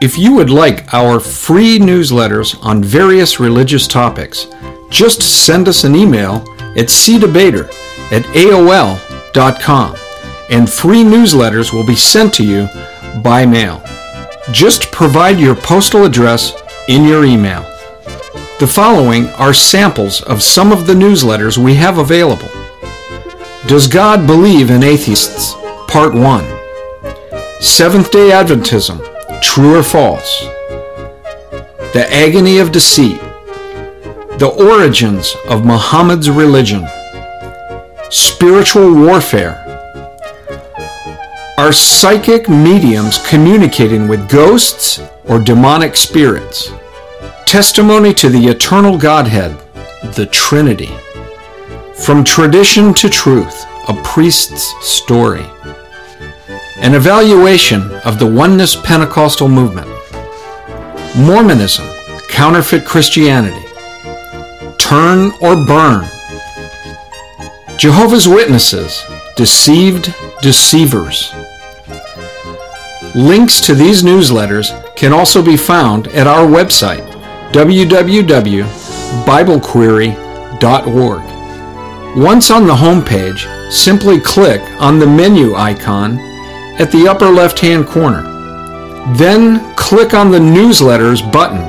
If you would like our free newsletters on various religious topics, just send us an email at cdebater at aol.com and free newsletters will be sent to you by mail. Just provide your postal address in your email. The following are samples of some of the newsletters we have available. Does God Believe in Atheists? Part 1. Seventh day Adventism True or false? The agony of deceit. The origins of Muhammad's religion. Spiritual warfare. Are psychic mediums communicating with ghosts or demonic spirits? Testimony to the eternal Godhead, the Trinity. From tradition to truth, a priest's story. An evaluation of the Oneness Pentecostal movement. Mormonism, counterfeit Christianity. Turn or burn. Jehovah's Witnesses, deceived deceivers. Links to these newsletters can also be found at our website, www.biblequery.org. Once on the homepage, simply click on the menu icon at the upper left-hand corner. Then click on the Newsletters button.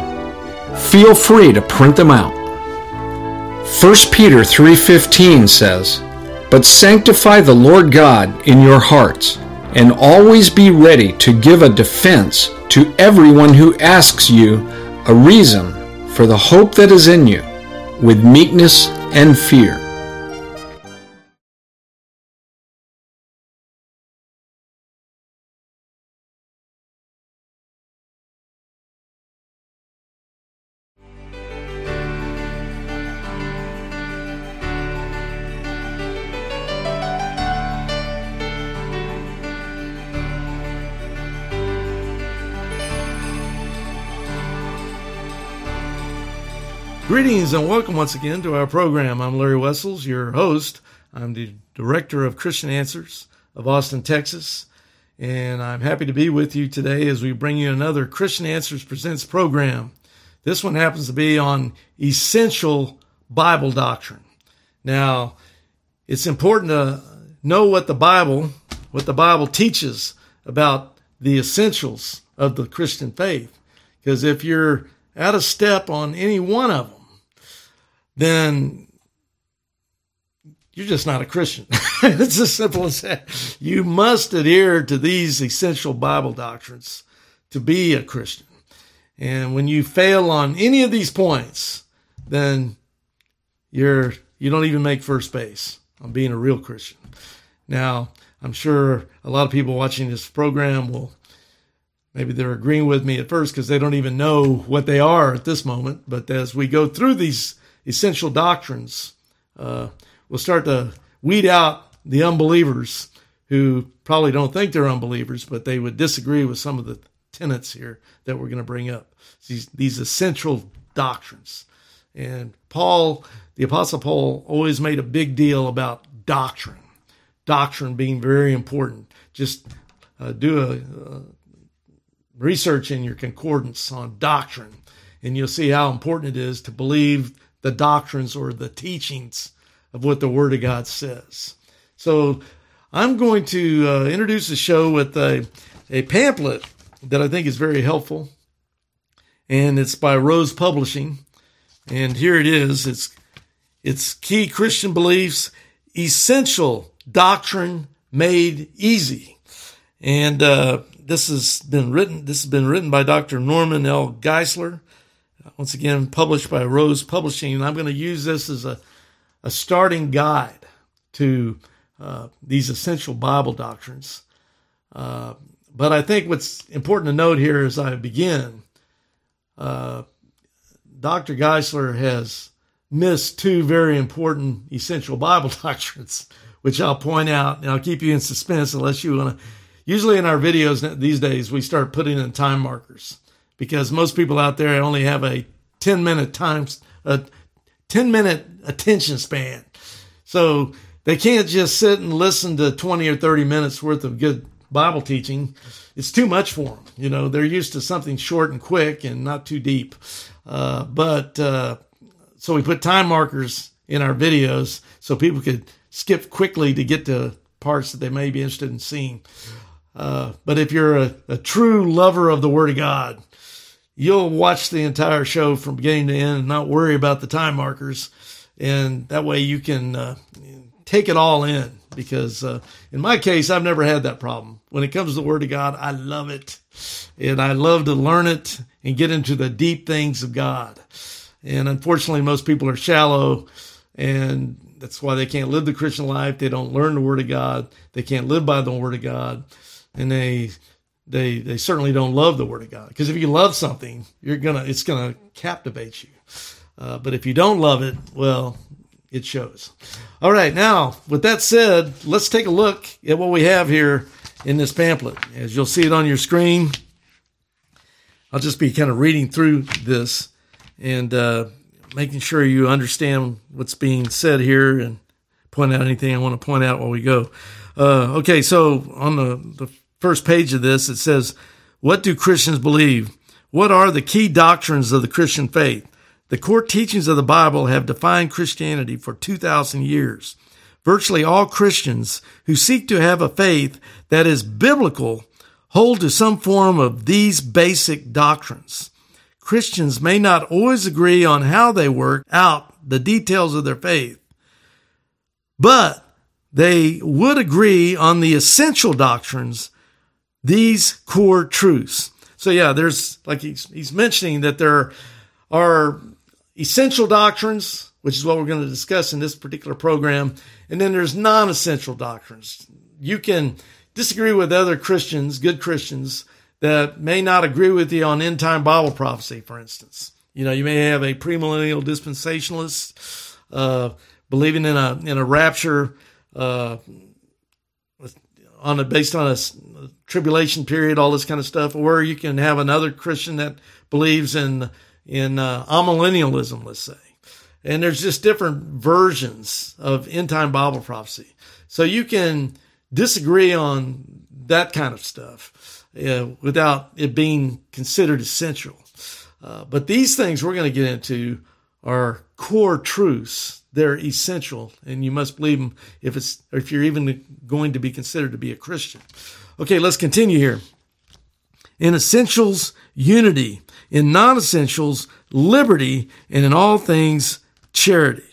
Feel free to print them out. 1 Peter 3:15 says, "But sanctify the Lord God in your hearts, and always be ready to give a defense to everyone who asks you a reason for the hope that is in you, with meekness and fear." And welcome once again to our program. I'm Larry Wessels, your host. I'm the director of Christian Answers of Austin, Texas, and I'm happy to be with you today as we bring you another Christian Answers Presents program. This one happens to be on essential Bible doctrine. Now, it's important to know what the Bible, what the Bible teaches about the essentials of the Christian faith. Because if you're out of step on any one of them, then you're just not a Christian. it's as simple as that. You must adhere to these essential Bible doctrines to be a Christian. And when you fail on any of these points, then you're you don't even make first base on being a real Christian. Now, I'm sure a lot of people watching this program will maybe they're agreeing with me at first because they don't even know what they are at this moment. But as we go through these essential doctrines, uh, we'll start to weed out the unbelievers who probably don't think they're unbelievers, but they would disagree with some of the tenets here that we're going to bring up. These, these essential doctrines. And Paul, the Apostle Paul, always made a big deal about doctrine. Doctrine being very important. Just uh, do a, a research in your concordance on doctrine, and you'll see how important it is to believe the doctrines or the teachings of what the Word of God says. So I'm going to uh, introduce the show with a, a pamphlet that I think is very helpful, and it's by Rose Publishing. And here it is. It's it's key Christian beliefs, essential doctrine made easy. And uh, this has been written. This has been written by Dr. Norman L. Geisler once again published by Rose Publishing. And I'm going to use this as a, a starting guide to uh, these essential Bible doctrines. Uh, but I think what's important to note here as I begin, uh, Dr. Geisler has missed two very important essential Bible doctrines, which I'll point out and I'll keep you in suspense unless you want to. Usually in our videos these days, we start putting in time markers because most people out there only have a 10 minute time, a 10 minute attention span. So they can't just sit and listen to 20 or 30 minutes worth of good Bible teaching, it's too much for them. You know, they're used to something short and quick and not too deep. Uh, but uh, so we put time markers in our videos so people could skip quickly to get to parts that they may be interested in seeing. Uh, but if you're a, a, true lover of the Word of God, you'll watch the entire show from beginning to end and not worry about the time markers. And that way you can uh, take it all in. Because uh, in my case, I've never had that problem. When it comes to the Word of God, I love it. And I love to learn it and get into the deep things of God. And unfortunately, most people are shallow and that's why they can't live the Christian life. They don't learn the Word of God. They can't live by the Word of God, and they they they certainly don't love the Word of God. Because if you love something, you're gonna it's gonna captivate you. Uh, but if you don't love it, well, it shows. All right, now with that said, let's take a look at what we have here in this pamphlet. As you'll see it on your screen, I'll just be kind of reading through this and. Uh, making sure you understand what's being said here and point out anything I want to point out while we go. Uh, okay, so on the, the first page of this, it says, What do Christians believe? What are the key doctrines of the Christian faith? The core teachings of the Bible have defined Christianity for 2,000 years. Virtually all Christians who seek to have a faith that is biblical hold to some form of these basic doctrines. Christians may not always agree on how they work out the details of their faith, but they would agree on the essential doctrines, these core truths. So yeah, there's like he's, he's mentioning that there are essential doctrines, which is what we're going to discuss in this particular program. And then there's non-essential doctrines. You can disagree with other Christians, good Christians, that may not agree with you on end time Bible prophecy, for instance. You know, you may have a premillennial dispensationalist uh, believing in a in a rapture uh, on a based on a, a tribulation period, all this kind of stuff, or you can have another Christian that believes in in uh, amillennialism, let's say. And there's just different versions of end time Bible prophecy. So you can disagree on that kind of stuff uh, without it being considered essential. Uh, but these things we're going to get into are core truths. They're essential, and you must believe them if it's if you're even going to be considered to be a Christian. Okay, let's continue here. In essentials, unity. In non-essentials, liberty, and in all things, charity.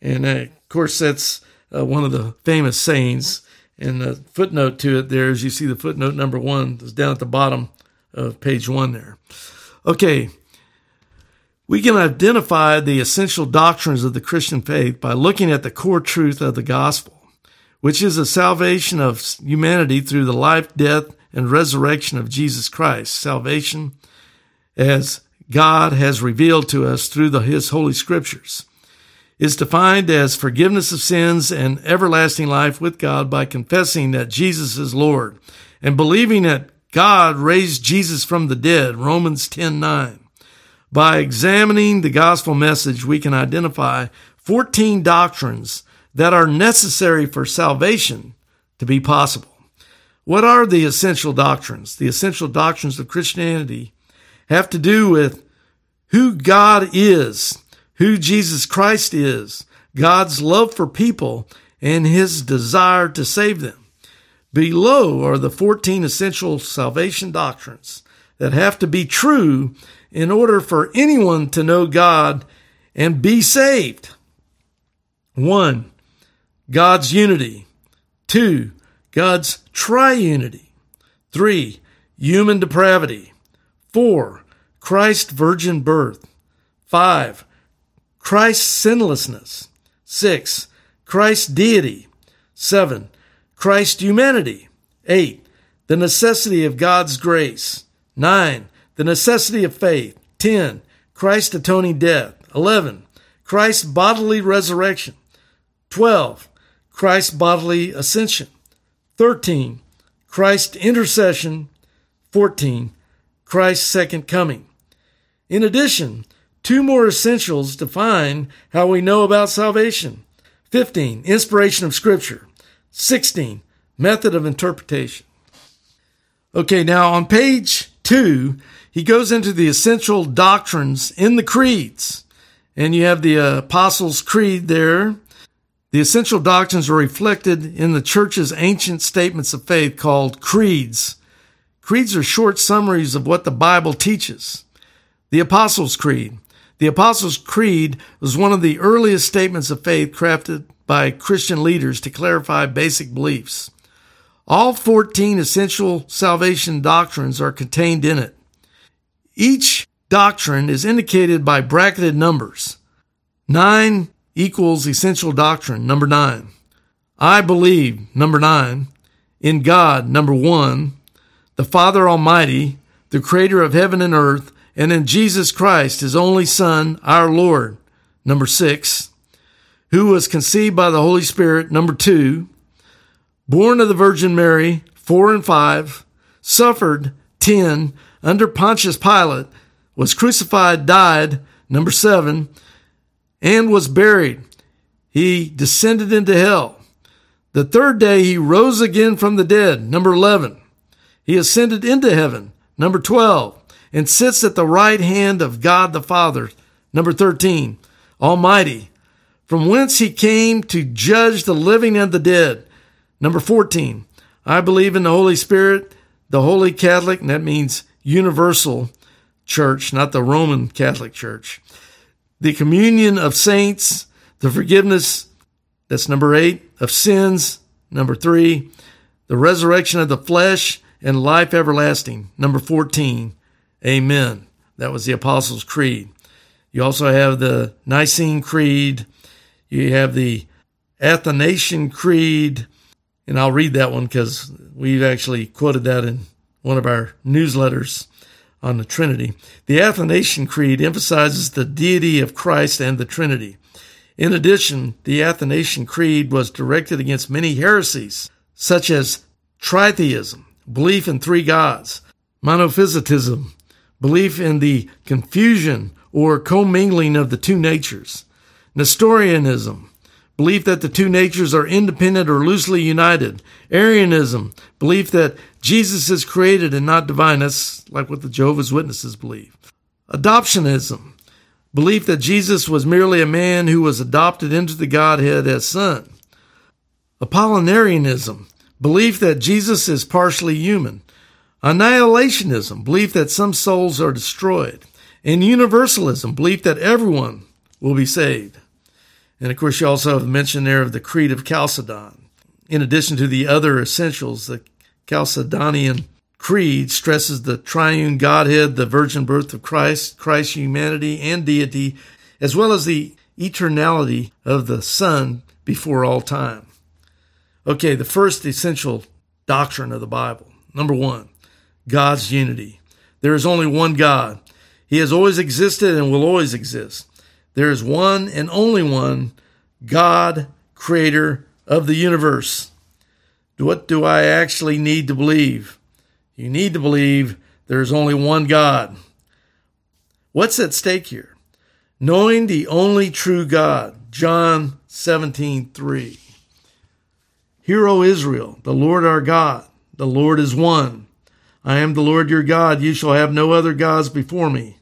And uh, of course, that's uh, one of the famous sayings and the footnote to it there, as you see the footnote number one, is down at the bottom of page one there. Okay, we can identify the essential doctrines of the Christian faith by looking at the core truth of the gospel, which is the salvation of humanity through the life, death, and resurrection of Jesus Christ. Salvation as God has revealed to us through the, His holy scriptures is defined as forgiveness of sins and everlasting life with God by confessing that Jesus is Lord and believing that God raised Jesus from the dead, Romans 10 9. By examining the gospel message, we can identify 14 doctrines that are necessary for salvation to be possible. What are the essential doctrines? The essential doctrines of Christianity have to do with who God is who Jesus Christ is, God's love for people, and his desire to save them. Below are the 14 essential salvation doctrines that have to be true in order for anyone to know God and be saved. One, God's unity. Two, God's triunity. Three, human depravity. Four, Christ's virgin birth. Five, Christ's sinlessness. Six, Christ's deity. Seven, Christ's humanity. Eight, the necessity of God's grace. Nine, the necessity of faith. Ten, Christ's atoning death. Eleven, Christ's bodily resurrection. Twelve, Christ's bodily ascension. Thirteen, Christ's intercession. Fourteen, Christ's second coming. In addition, Two more essentials define how we know about salvation. 15. Inspiration of Scripture. 16. Method of interpretation. Okay, now on page two, he goes into the essential doctrines in the creeds. And you have the Apostles' Creed there. The essential doctrines are reflected in the church's ancient statements of faith called creeds. Creeds are short summaries of what the Bible teaches. The Apostles' Creed. The Apostles' Creed was one of the earliest statements of faith crafted by Christian leaders to clarify basic beliefs. All 14 essential salvation doctrines are contained in it. Each doctrine is indicated by bracketed numbers. 9 equals essential doctrine, number 9. I believe, number 9. In God, number 1. The Father Almighty, the Creator of heaven and earth, and in Jesus Christ, His only Son, our Lord, number 6 who was conceived by the Holy Spirit, number two, born of the Virgin Mary, four and five, suffered, ten, under Pontius Pilate, was crucified, died, number seven, and was buried. He descended into hell. The third day he rose again from the dead, number 11. He ascended into heaven, number 12, and sits at the right hand of God the Father, number 13, Almighty from whence he came to judge the living and the dead. Number 14, I believe in the Holy Spirit, the Holy Catholic, and that means universal church, not the Roman Catholic Church. The communion of saints, the forgiveness, that's number eight, of sins, number three, the resurrection of the flesh, and life everlasting, number 14. Amen. That was the Apostles' Creed. You also have the Nicene Creed, you have the Athanasian Creed, and I'll read that one because we've actually quoted that in one of our newsletters on the Trinity. The Athanasian Creed emphasizes the deity of Christ and the Trinity. In addition, the Athanasian Creed was directed against many heresies, such as tritheism, belief in three gods, monophysitism, belief in the confusion or commingling of the two natures, Nestorianism, belief that the two natures are independent or loosely united. Arianism, belief that Jesus is created and not divine. That's like what the Jehovah's Witnesses believe. Adoptionism, belief that Jesus was merely a man who was adopted into the Godhead as son. Apollinarianism, belief that Jesus is partially human. Annihilationism, belief that some souls are destroyed. And universalism, belief that everyone will be saved. And of course, you also have mention there of the Creed of Chalcedon. In addition to the other essentials, the Chalcedonian Creed stresses the triune Godhead, the virgin birth of Christ, Christ's humanity and deity, as well as the eternality of the Son before all time. Okay, the first essential doctrine of the Bible. Number one, God's unity. There is only one God. He has always existed and will always exist. There is one and only one God, creator of the universe. What do I actually need to believe? You need to believe there is only one God. What's at stake here? Knowing the only true God. John 17, 3. Hear, O Israel, the Lord our God, the Lord is one. I am the Lord your God. You shall have no other gods before me.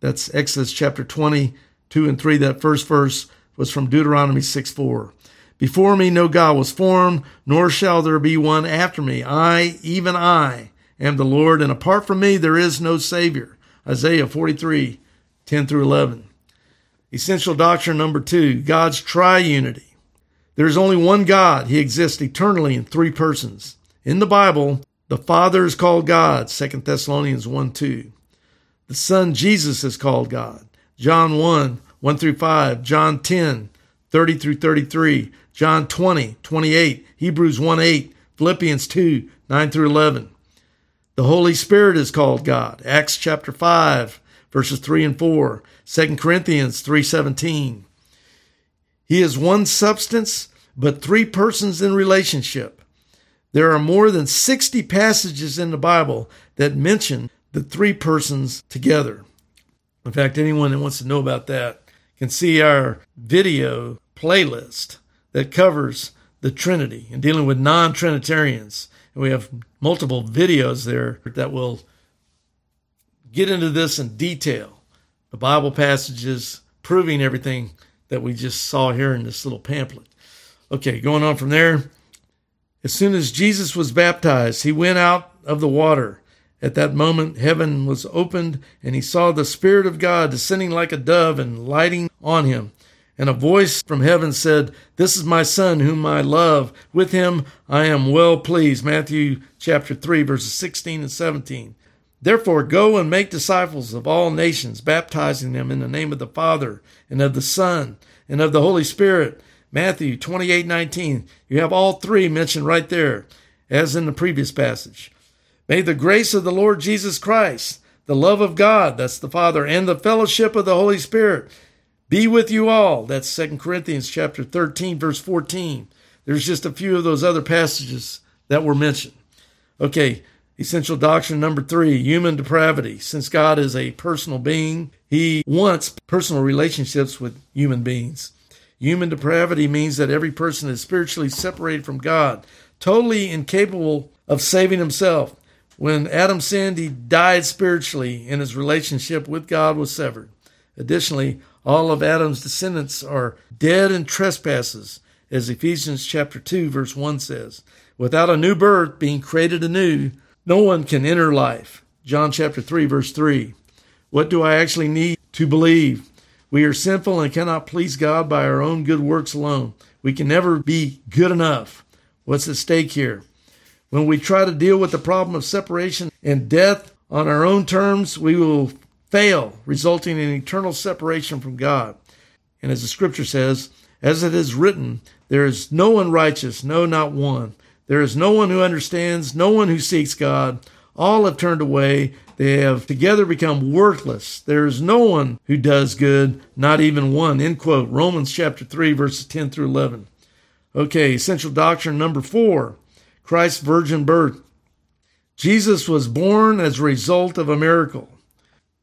That's Exodus chapter 22 and 3. That first verse was from Deuteronomy 6 4. Before me no God was formed, nor shall there be one after me. I, even I, am the Lord, and apart from me there is no Savior. Isaiah 43 10 through 11. Essential doctrine number two God's triunity. There is only one God. He exists eternally in three persons. In the Bible, the Father is called God, 2 Thessalonians 1 2. The Son Jesus is called God. John 1, 1 through 5, John 10, 30 through 33, John 20, 28, Hebrews 1 8, Philippians 2, 9 through 11. The Holy Spirit is called God. Acts chapter 5, verses 3 and 4, 2 Corinthians 3 17. He is one substance, but three persons in relationship. There are more than 60 passages in the Bible that mention the three persons together. In fact, anyone that wants to know about that can see our video playlist that covers the Trinity and dealing with non Trinitarians. And we have multiple videos there that will get into this in detail. The Bible passages proving everything that we just saw here in this little pamphlet. Okay, going on from there. As soon as Jesus was baptized, he went out of the water. At that moment, heaven was opened, and he saw the Spirit of God descending like a dove and lighting on him. And a voice from heaven said, This is my Son, whom I love. With him I am well pleased. Matthew chapter 3, verses 16 and 17. Therefore, go and make disciples of all nations, baptizing them in the name of the Father, and of the Son, and of the Holy Spirit. Matthew 28 19. You have all three mentioned right there, as in the previous passage. May the grace of the Lord Jesus Christ, the love of God, that's the Father, and the fellowship of the Holy Spirit be with you all. That's 2 Corinthians chapter 13, verse 14. There's just a few of those other passages that were mentioned. Okay, essential doctrine number three human depravity. Since God is a personal being, he wants personal relationships with human beings. Human depravity means that every person is spiritually separated from God, totally incapable of saving himself. When Adam sinned, he died spiritually, and his relationship with God was severed. Additionally, all of Adam's descendants are dead in trespasses, as Ephesians chapter 2 verse 1 says. Without a new birth being created anew, no one can enter life. John chapter 3 verse 3. What do I actually need to believe? We are sinful and cannot please God by our own good works alone. We can never be good enough. What's at stake here? When we try to deal with the problem of separation and death on our own terms, we will fail, resulting in eternal separation from God. And as the scripture says, as it is written, there is no one righteous, no, not one. There is no one who understands, no one who seeks God. All have turned away. They have together become worthless. There is no one who does good, not even one. End quote. Romans chapter 3, verses 10 through 11. Okay, essential doctrine number four Christ's virgin birth. Jesus was born as a result of a miracle.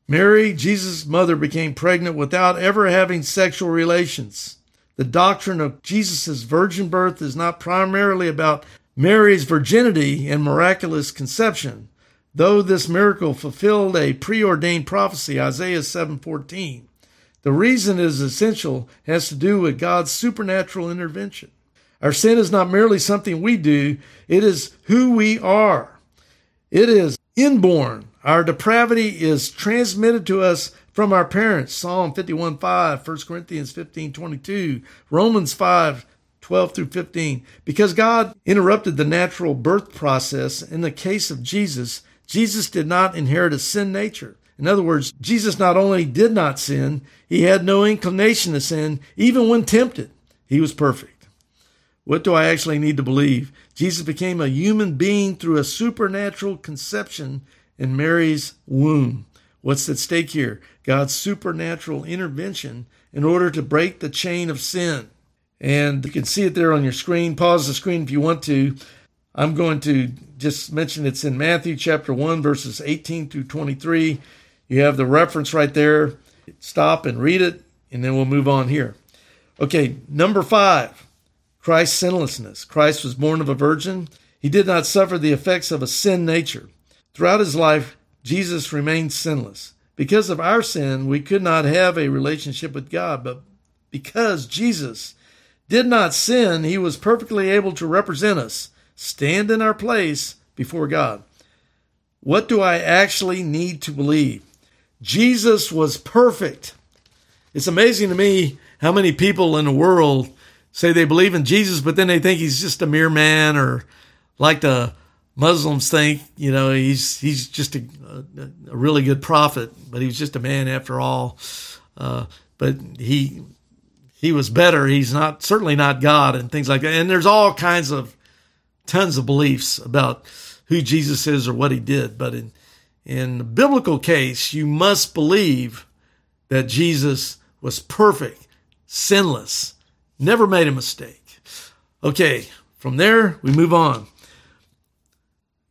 Mary, Jesus' mother, became pregnant without ever having sexual relations. The doctrine of Jesus' virgin birth is not primarily about Mary's virginity and miraculous conception, though this miracle fulfilled a preordained prophecy, Isaiah 7:14. The reason it is essential has to do with God's supernatural intervention. Our sin is not merely something we do, it is who we are. It is inborn, our depravity is transmitted to us from our parents. Psalm 51 5, 1 Corinthians 15 22, Romans 5 12 through 15. Because God interrupted the natural birth process in the case of Jesus, Jesus did not inherit a sin nature. In other words, Jesus not only did not sin, he had no inclination to sin, even when tempted. He was perfect. What do I actually need to believe? Jesus became a human being through a supernatural conception in Mary's womb. What's at stake here? God's supernatural intervention in order to break the chain of sin. And you can see it there on your screen. Pause the screen if you want to. I'm going to just mention it's in Matthew chapter 1, verses 18 through 23. You have the reference right there. Stop and read it, and then we'll move on here. Okay, number five Christ's sinlessness. Christ was born of a virgin. He did not suffer the effects of a sin nature. Throughout his life, Jesus remained sinless. Because of our sin, we could not have a relationship with God, but because Jesus did not sin, he was perfectly able to represent us, stand in our place before God. What do I actually need to believe? Jesus was perfect. It's amazing to me how many people in the world say they believe in Jesus, but then they think he's just a mere man or like the Muslims think, you know, he's he's just a, a, really good prophet, but he was just a man after all. Uh, but he he was better. He's not certainly not God and things like that. And there's all kinds of tons of beliefs about who Jesus is or what he did. But in in the biblical case, you must believe that Jesus was perfect, sinless, never made a mistake. Okay, from there we move on.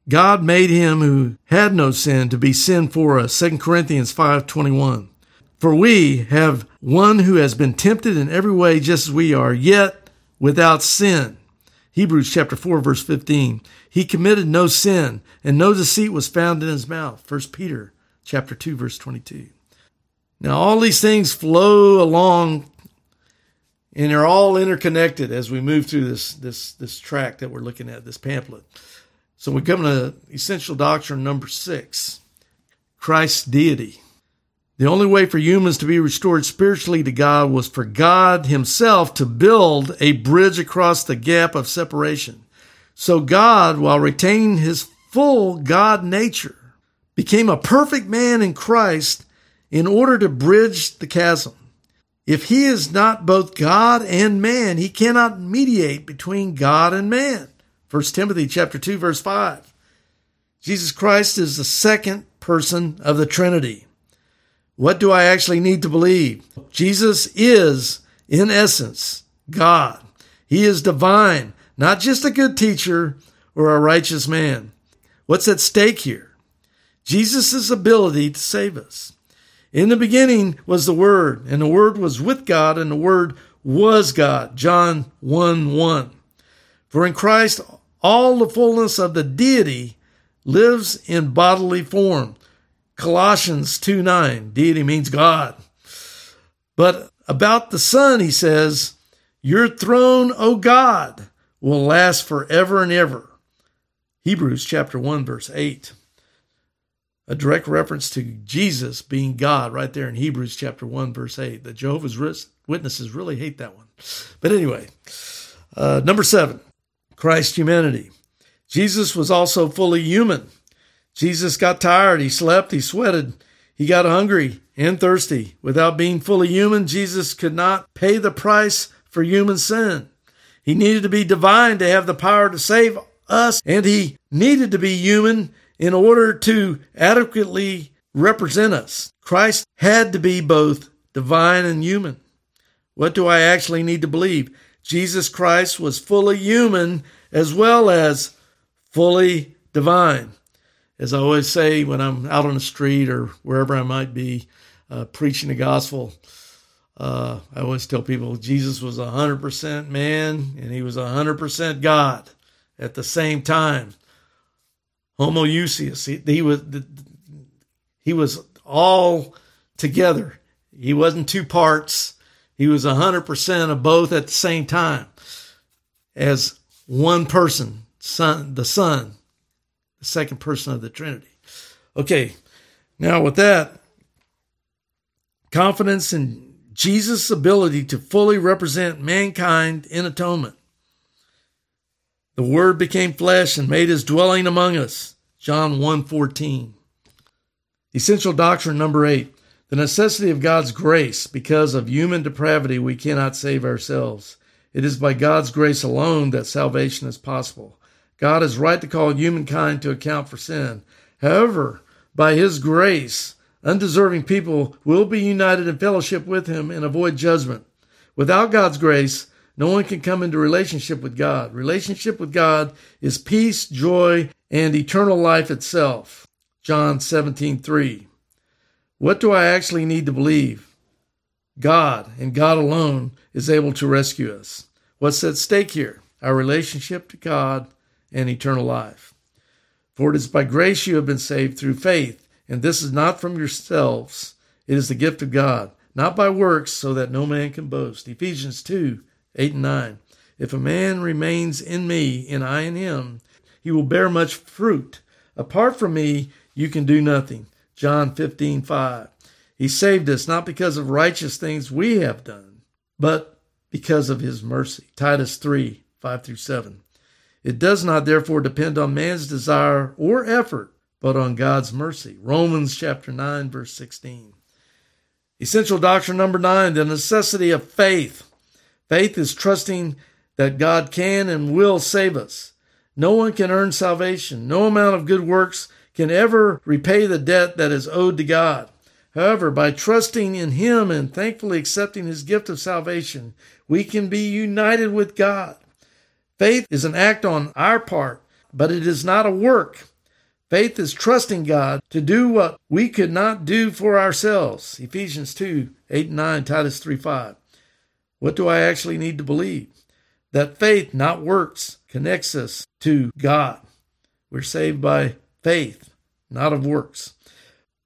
God made him who had no sin to be sin for us. 2 Corinthians 5:21. For we have one who has been tempted in every way just as we are, yet without sin. Hebrews chapter 4 verse 15. He committed no sin and no deceit was found in his mouth. 1 Peter chapter 2 verse 22. Now all these things flow along and they're all interconnected as we move through this this this track that we're looking at, this pamphlet. So we come to essential doctrine number 6. Christ's deity. The only way for humans to be restored spiritually to God was for God Himself to build a bridge across the gap of separation. So God, while retaining His full God nature, became a perfect man in Christ in order to bridge the chasm. If He is not both God and man, He cannot mediate between God and man. 1 Timothy chapter 2 verse 5. Jesus Christ is the second person of the Trinity. What do I actually need to believe? Jesus is, in essence, God. He is divine, not just a good teacher or a righteous man. What's at stake here? Jesus' ability to save us. In the beginning was the Word, and the Word was with God, and the Word was God. John 1 1. For in Christ all the fullness of the deity lives in bodily form. Colossians 2 9, deity means God. But about the Son, he says, Your throne, O God, will last forever and ever. Hebrews chapter 1, verse 8. A direct reference to Jesus being God right there in Hebrews chapter 1, verse 8. The Jehovah's Witnesses really hate that one. But anyway, uh, number seven, Christ's humanity. Jesus was also fully human. Jesus got tired, he slept, he sweated, he got hungry and thirsty. Without being fully human, Jesus could not pay the price for human sin. He needed to be divine to have the power to save us, and he needed to be human in order to adequately represent us. Christ had to be both divine and human. What do I actually need to believe? Jesus Christ was fully human as well as fully divine as I always say when I'm out on the street or wherever I might be uh, preaching the gospel, uh, I always tell people Jesus was 100% man and he was 100% God at the same time. Homoousios, he, he was he was all together. He wasn't two parts. He was 100% of both at the same time as one person, son, the Son, the second person of the Trinity. Okay, now with that, confidence in Jesus' ability to fully represent mankind in atonement. The Word became flesh and made his dwelling among us. John 1:14. Essential doctrine number 8. The necessity of God's grace. Because of human depravity, we cannot save ourselves. It is by God's grace alone that salvation is possible. God is right to call humankind to account for sin. However, by his grace, undeserving people will be united in fellowship with him and avoid judgment. Without God's grace, no one can come into relationship with God. Relationship with God is peace, joy, and eternal life itself. John 17:3. What do I actually need to believe? God and God alone is able to rescue us. What's at stake here? Our relationship to God and eternal life. For it is by grace you have been saved through faith, and this is not from yourselves. It is the gift of God, not by works, so that no man can boast. Ephesians 2 8 and 9. If a man remains in me, and I in him, he will bear much fruit. Apart from me, you can do nothing. John 15 5. He saved us not because of righteous things we have done, but because of his mercy. Titus 3 5 through 7. It does not therefore depend on man's desire or effort, but on God's mercy. Romans chapter 9 verse 16. Essential doctrine number 9, the necessity of faith. Faith is trusting that God can and will save us. No one can earn salvation. No amount of good works can ever repay the debt that is owed to God. However, by trusting in Him and thankfully accepting His gift of salvation, we can be united with God. Faith is an act on our part, but it is not a work. Faith is trusting God to do what we could not do for ourselves. Ephesians 2 8 and 9, Titus 3 5. What do I actually need to believe? that faith, not works, connects us to God. We're saved by faith, not of works.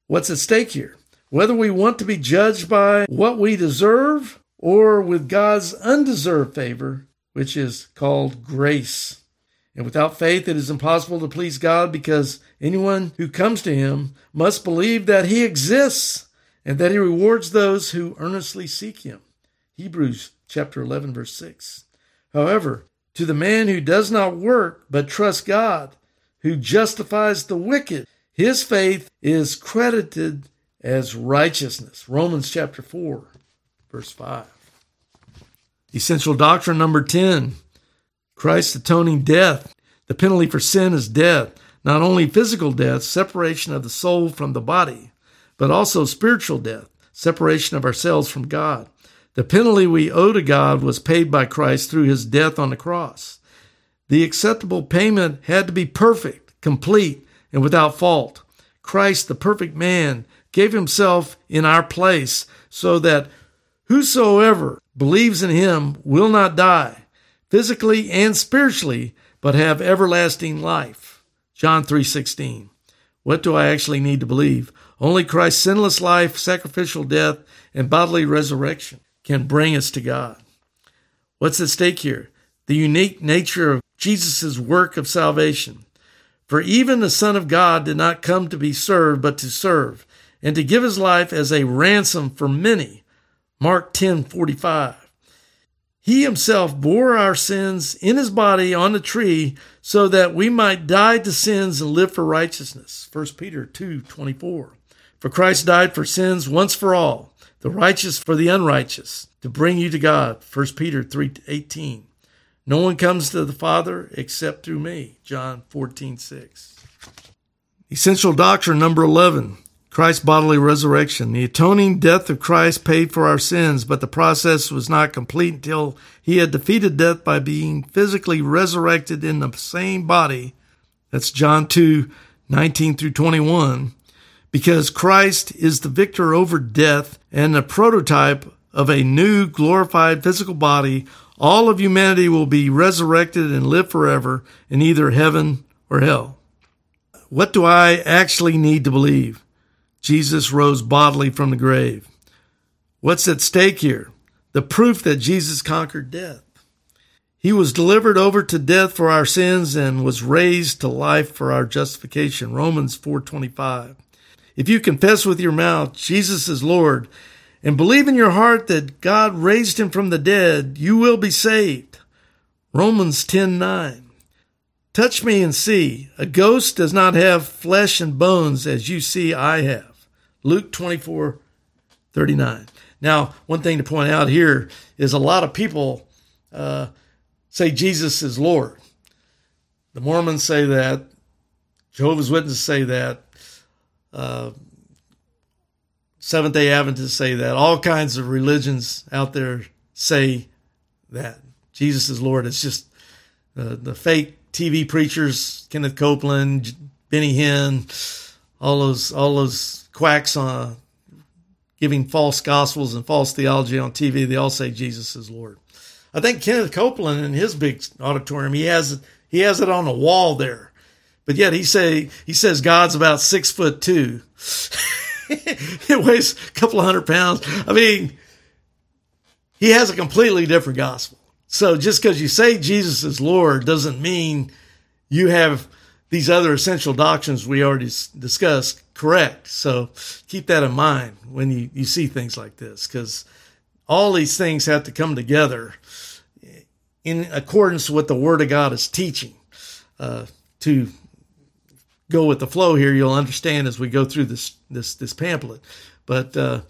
What's at stake here? Whether we want to be judged by what we deserve or with God's undeserved favor, which is called grace. And without faith, it is impossible to please God because anyone who comes to Him must believe that He exists and that He rewards those who earnestly seek Him. Hebrews chapter 11, verse 6. However, to the man who does not work but trusts God, who justifies the wicked, his faith is credited as righteousness. Romans chapter 4, verse 5. Essential doctrine number 10 Christ's atoning death. The penalty for sin is death, not only physical death, separation of the soul from the body, but also spiritual death, separation of ourselves from God. The penalty we owe to God was paid by Christ through his death on the cross. The acceptable payment had to be perfect, complete, and without fault. Christ, the perfect man, gave himself in our place so that whosoever believes in him will not die, physically and spiritually, but have everlasting life. John 3:16. What do I actually need to believe? Only Christ's sinless life, sacrificial death, and bodily resurrection can bring us to God. What's at stake here? The unique nature of Jesus' work of salvation. For even the Son of God did not come to be served, but to serve, and to give his life as a ransom for many. Mark 10 45. He himself bore our sins in his body on the tree so that we might die to sins and live for righteousness. 1 Peter 2 24. For Christ died for sins once for all the righteous for the unrighteous, to bring you to God. 1 Peter 3:18. No one comes to the Father except through me. John 14:6. Essential doctrine number 11. Christ's bodily resurrection. The atoning death of Christ paid for our sins, but the process was not complete until he had defeated death by being physically resurrected in the same body. That's John 2, 19 through 21 because Christ is the victor over death and the prototype of a new glorified physical body, all of humanity will be resurrected and live forever in either heaven or hell. What do I actually need to believe? Jesus rose bodily from the grave. What's at stake here? The proof that Jesus conquered death. He was delivered over to death for our sins and was raised to life for our justification. Romans 425. If you confess with your mouth Jesus is Lord and believe in your heart that God raised him from the dead, you will be saved. Romans 10:9. Touch me and see. A ghost does not have flesh and bones as you see I have. Luke 24:39. Now, one thing to point out here is a lot of people uh, say Jesus is Lord. The Mormons say that. Jehovah's Witnesses say that uh, Seventh day Adventists say that. All kinds of religions out there say that. Jesus is Lord. It's just uh, the fake TV preachers, Kenneth Copeland, Benny Hinn, all those all those quacks on giving false gospels and false theology on TV. They all say Jesus is Lord. I think Kenneth Copeland in his big auditorium, he has he has it on the wall there but yet he say he says God's about six foot two. it weighs a couple of hundred pounds. I mean, he has a completely different gospel. So just because you say Jesus is Lord doesn't mean you have these other essential doctrines we already discussed correct. So keep that in mind when you, you see things like this, because all these things have to come together in accordance with the Word of God is teaching uh, to go with the flow here, you'll understand as we go through this this this pamphlet. But uh,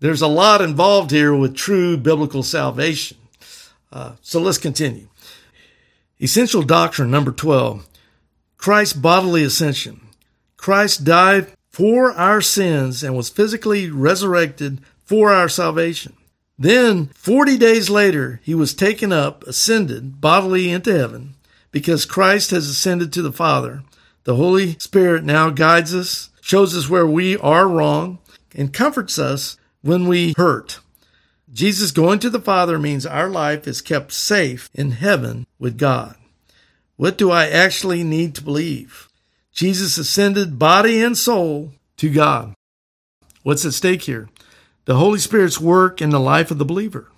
there's a lot involved here with true biblical salvation. Uh, so let's continue. Essential doctrine number 12 Christ's bodily ascension. Christ died for our sins and was physically resurrected for our salvation. Then, 40 days later, he was taken up, ascended bodily into heaven, because Christ has ascended to the Father the Holy Spirit now guides us, shows us where we are wrong, and comforts us when we hurt. Jesus going to the Father means our life is kept safe in heaven with God. What do I actually need to believe? Jesus ascended body and soul to God. What's at stake here? The Holy Spirit's work in the life of the believer.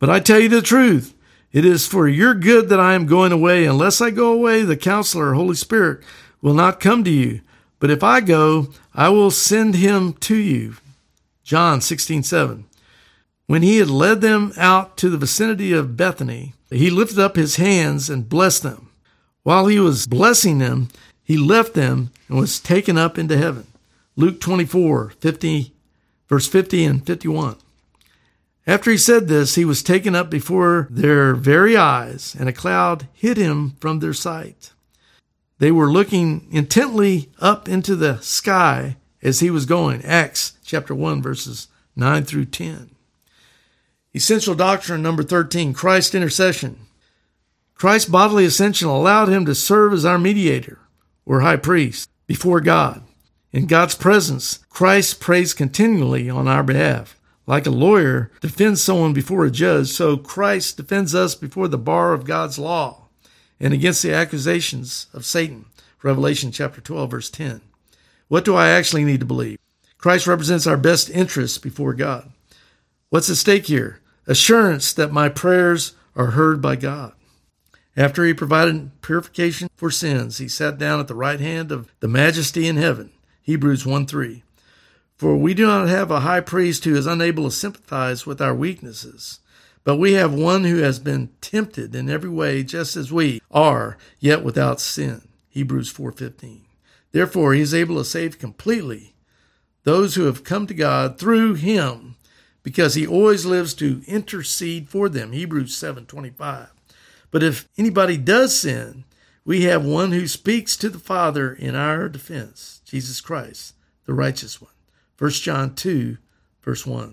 But I tell you the truth, it is for your good that I am going away. Unless I go away, the counselor, Holy Spirit, will not come to you. But if I go, I will send him to you. John 16, 7. When he had led them out to the vicinity of Bethany, he lifted up his hands and blessed them. While he was blessing them, he left them and was taken up into heaven. Luke 24, 50, verse 50 and 51. After he said this, he was taken up before their very eyes, and a cloud hid him from their sight. They were looking intently up into the sky as he was going. Acts chapter 1, verses 9 through 10. Essential doctrine number 13 Christ's intercession. Christ's bodily ascension allowed him to serve as our mediator or high priest before God. In God's presence, Christ prays continually on our behalf. Like a lawyer defends someone before a judge, so Christ defends us before the bar of God's law and against the accusations of Satan. Revelation chapter 12 verse 10. What do I actually need to believe? Christ represents our best interests before God. What's at stake here? Assurance that my prayers are heard by God. After he provided purification for sins, he sat down at the right hand of the majesty in heaven. Hebrews 1 3. For we do not have a high priest who is unable to sympathize with our weaknesses, but we have one who has been tempted in every way just as we are, yet without sin. Hebrews 4:15. Therefore he is able to save completely those who have come to God through him because he always lives to intercede for them. Hebrews 7:25. But if anybody does sin, we have one who speaks to the Father in our defense, Jesus Christ, the righteous one. 1 John 2, verse 1.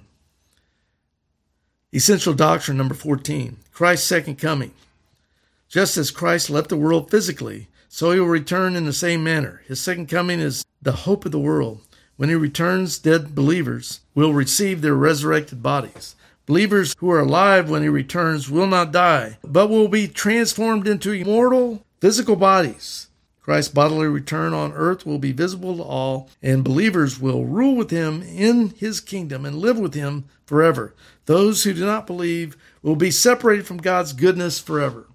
Essential doctrine number 14 Christ's second coming. Just as Christ left the world physically, so he will return in the same manner. His second coming is the hope of the world. When he returns, dead believers will receive their resurrected bodies. Believers who are alive when he returns will not die, but will be transformed into immortal physical bodies. Christ's bodily return on earth will be visible to all, and believers will rule with him in his kingdom and live with him forever. Those who do not believe will be separated from God's goodness forever.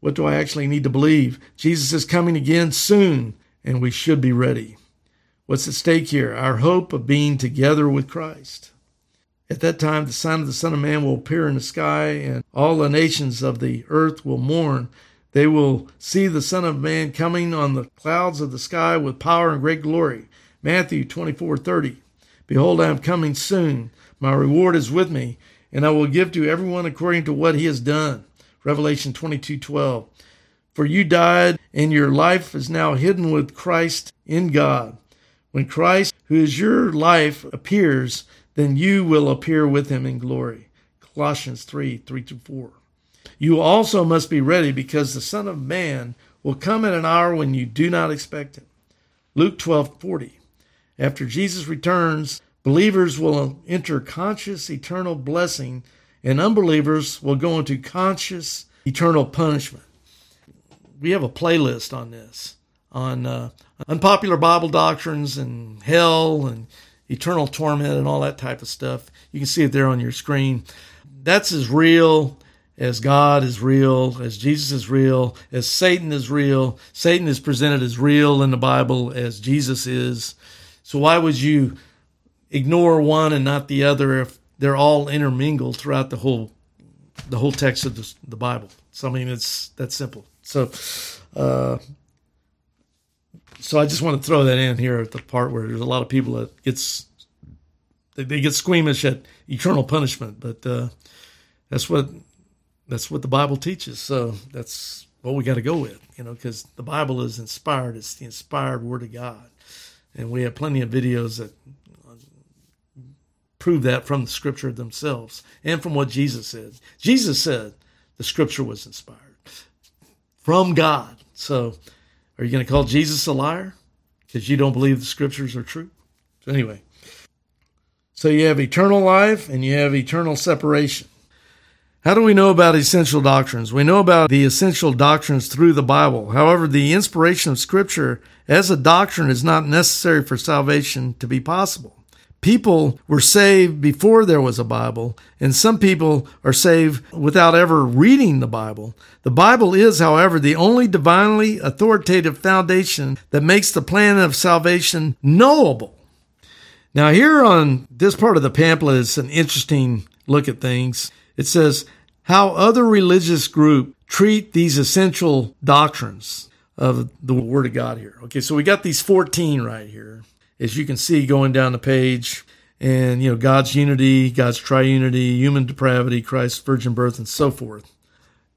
What do I actually need to believe? Jesus is coming again soon, and we should be ready. What's at stake here? Our hope of being together with Christ. At that time, the sign of the Son of Man will appear in the sky, and all the nations of the earth will mourn. They will see the Son of Man coming on the clouds of the sky with power and great glory. Matthew 24 30. Behold, I am coming soon. My reward is with me, and I will give to everyone according to what he has done. Revelation 22 12. For you died, and your life is now hidden with Christ in God. When Christ, who is your life, appears, then you will appear with him in glory. Colossians 3 3 4. You also must be ready because the Son of Man will come at an hour when you do not expect him. Luke 12 40. After Jesus returns, believers will enter conscious eternal blessing, and unbelievers will go into conscious eternal punishment. We have a playlist on this on uh, unpopular Bible doctrines and hell and eternal torment and all that type of stuff. You can see it there on your screen. That's as real as God is real, as Jesus is real, as Satan is real. Satan is presented as real in the Bible as Jesus is. So why would you ignore one and not the other if they're all intermingled throughout the whole the whole text of the, the Bible? So I mean, it's that simple. So uh, so I just want to throw that in here at the part where there's a lot of people that gets they, they get squeamish at eternal punishment, but uh, that's what that's what the Bible teaches. So that's what we got to go with, you know, because the Bible is inspired. It's the inspired Word of God, and we have plenty of videos that uh, prove that from the Scripture themselves and from what Jesus said. Jesus said the Scripture was inspired from God. So are you going to call Jesus a liar because you don't believe the scriptures are true? So anyway, So you have eternal life and you have eternal separation. How do we know about essential doctrines? We know about the essential doctrines through the Bible. However, the inspiration of Scripture as a doctrine is not necessary for salvation to be possible. People were saved before there was a Bible, and some people are saved without ever reading the Bible. The Bible is, however, the only divinely authoritative foundation that makes the plan of salvation knowable. Now, here on this part of the pamphlet is an interesting look at things. It says how other religious groups treat these essential doctrines of the Word of God here. Okay, so we got these 14 right here, as you can see going down the page. And, you know, God's unity, God's triunity, human depravity, Christ's virgin birth, and so forth.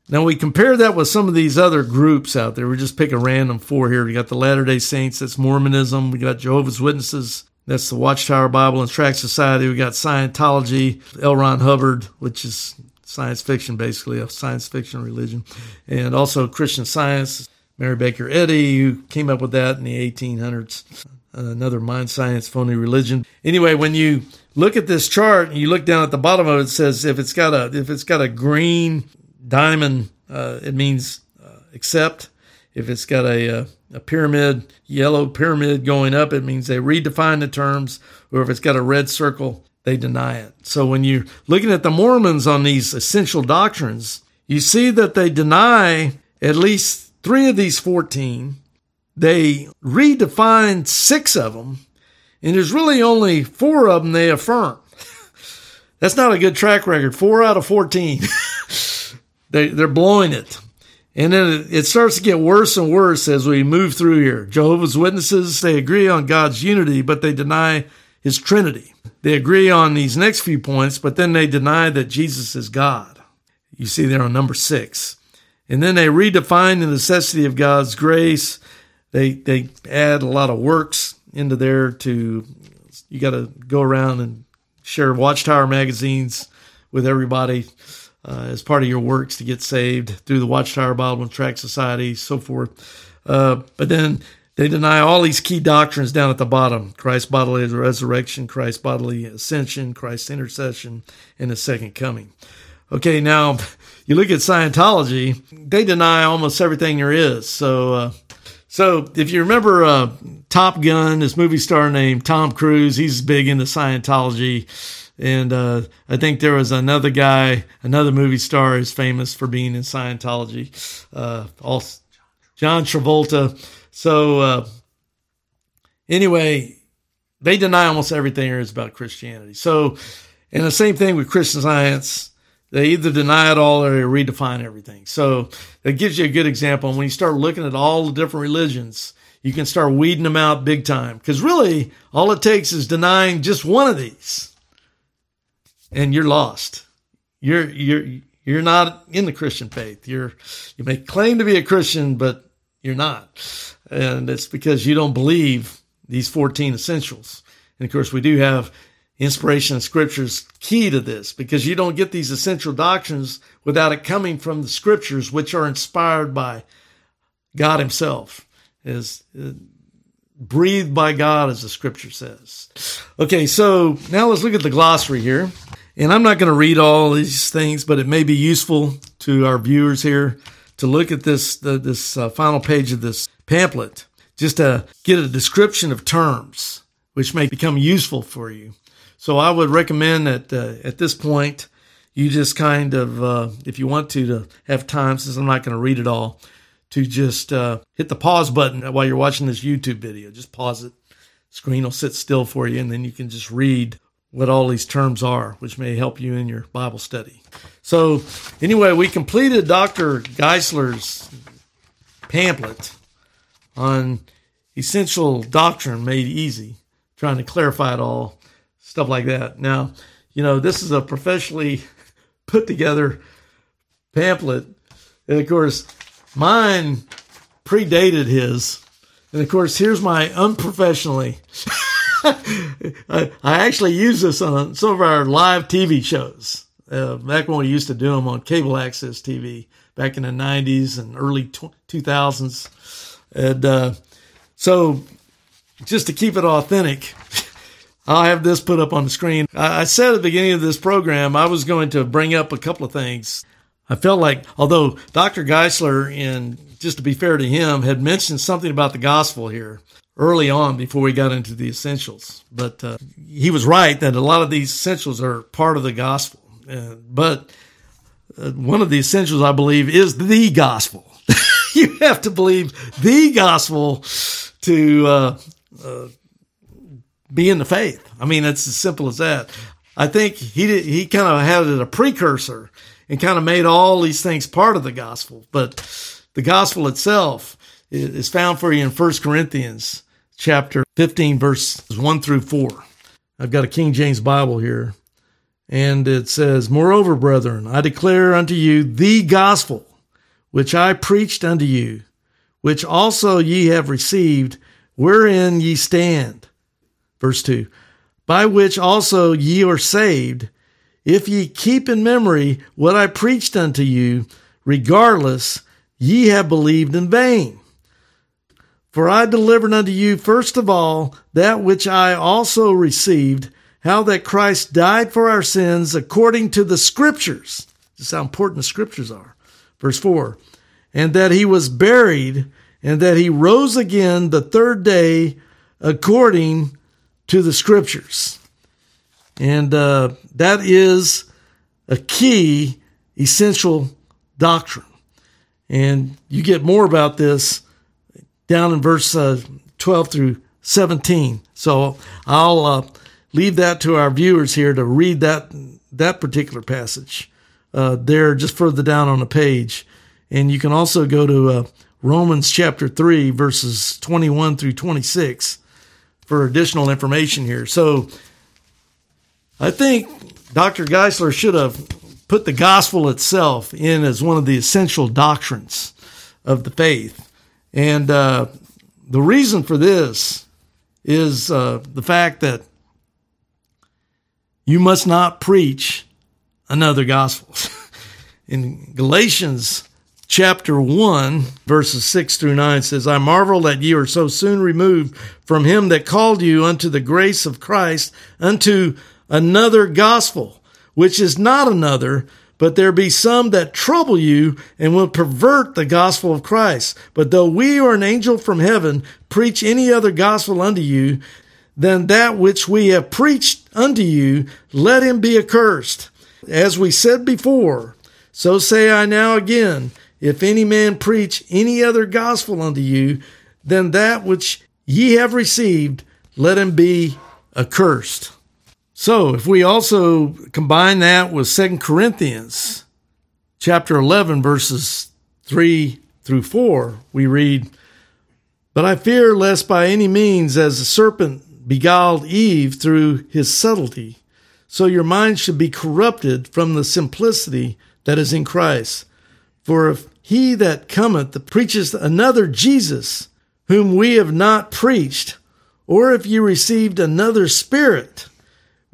Now we compare that with some of these other groups out there. We just pick a random four here. We got the Latter day Saints, that's Mormonism. We got Jehovah's Witnesses, that's the Watchtower Bible and Tract Society. We got Scientology, L. Ron Hubbard, which is science fiction, basically, a science fiction religion. And also Christian Science, Mary Baker Eddy, who came up with that in the 1800s. Another mind science phony religion. Anyway, when you look at this chart and you look down at the bottom of it, it says if it's got a if it's got a green diamond, uh, it means uh, accept. If it's got a, uh, a pyramid, yellow pyramid going up, it means they redefine the terms. Or if it's got a red circle, they deny it. So when you're looking at the Mormons on these essential doctrines, you see that they deny at least three of these 14. They redefine six of them, and there's really only four of them they affirm. That's not a good track record. Four out of 14. they, they're blowing it. And then it starts to get worse and worse as we move through here. Jehovah's Witnesses, they agree on God's unity, but they deny his Trinity. They agree on these next few points, but then they deny that Jesus is God. You see there on number six. And then they redefine the necessity of God's grace. They they add a lot of works into there to you got to go around and share Watchtower magazines with everybody uh, as part of your works to get saved through the Watchtower Bible and Tract Society, so forth. Uh, but then they deny all these key doctrines down at the bottom Christ's bodily resurrection, Christ's bodily ascension, Christ's intercession, and the second coming. Okay, now you look at Scientology, they deny almost everything there is. So, uh, so if you remember uh, Top Gun, this movie star named Tom Cruise, he's big into Scientology. And uh, I think there was another guy, another movie star is famous for being in Scientology. Uh, John Travolta. So uh, anyway, they deny almost everything there is about Christianity. So, and the same thing with Christian Science they either deny it all or they redefine everything. So that gives you a good example. And when you start looking at all the different religions, you can start weeding them out big time. Because really, all it takes is denying just one of these, and you're lost. You're you're you're not in the Christian faith. You're you may claim to be a Christian, but you're not, and it's because you don't believe these 14 essentials. And of course, we do have Inspiration of scriptures key to this because you don't get these essential doctrines without it coming from the scriptures, which are inspired by God Himself, is uh, breathed by God, as the scripture says. Okay, so now let's look at the glossary here. And I'm not going to read all these things, but it may be useful to our viewers here to look at this the, this uh, final page of this pamphlet, just to get a description of terms, which may become useful for you. So I would recommend that uh, at this point, you just kind of, uh, if you want to, to have time, since I'm not going to read it all, to just uh, hit the pause button while you're watching this YouTube video. Just pause it. Screen will sit still for you, and then you can just read what all these terms are, which may help you in your Bible study. So, anyway, we completed Dr. Geisler's pamphlet on essential doctrine made easy, trying to clarify it all stuff like that. Now, you know, this is a professionally put together pamphlet. And of course, mine predated his. And of course, here's my unprofessionally. I, I, actually use this on some of our live TV shows. Uh, back when we used to do them on cable access TV back in the 90s and early 2000s. And uh, so, just to keep it authentic, I'll have this put up on the screen. I said at the beginning of this program, I was going to bring up a couple of things. I felt like, although Dr. Geisler, and just to be fair to him, had mentioned something about the gospel here early on before we got into the essentials, but uh, he was right that a lot of these essentials are part of the gospel. Uh, but uh, one of the essentials, I believe, is the gospel. you have to believe the gospel to uh, uh, be in the faith. I mean, it's as simple as that. I think he did, he kind of had it a precursor and kind of made all these things part of the gospel. But the gospel itself is found for you in First Corinthians chapter 15, verses 1 through 4. I've got a King James Bible here. And it says, Moreover, brethren, I declare unto you the gospel which I preached unto you, which also ye have received, wherein ye stand. Verse 2 By which also ye are saved, if ye keep in memory what I preached unto you, regardless, ye have believed in vain. For I delivered unto you first of all that which I also received, how that Christ died for our sins according to the scriptures. This is how important the scriptures are. Verse 4 And that he was buried, and that he rose again the third day according to the scriptures. And uh, that is a key, essential doctrine. And you get more about this down in verse uh, 12 through 17. So I'll uh, leave that to our viewers here to read that that particular passage uh, there just further down on the page. And you can also go to uh, Romans chapter 3, verses 21 through 26 for additional information here. So I think Dr. Geisler should have put the gospel itself in as one of the essential doctrines of the faith. And uh, the reason for this is uh, the fact that you must not preach another gospel. in Galatians chapter 1, verses 6 through 9 says, I marvel that ye are so soon removed from him that called you unto the grace of Christ, unto another gospel, which is not another, but there be some that trouble you and will pervert the gospel of Christ. But though we or an angel from heaven preach any other gospel unto you than that which we have preached unto you, let him be accursed. As we said before, so say I now again, if any man preach any other gospel unto you than that which ye have received, let him be accursed. So if we also combine that with Second Corinthians chapter 11 verses 3 through 4, we read, But I fear lest by any means as the serpent beguiled Eve through his subtlety, so your mind should be corrupted from the simplicity that is in Christ. For if he that cometh preaches another Jesus, whom we have not preached, or if ye received another spirit,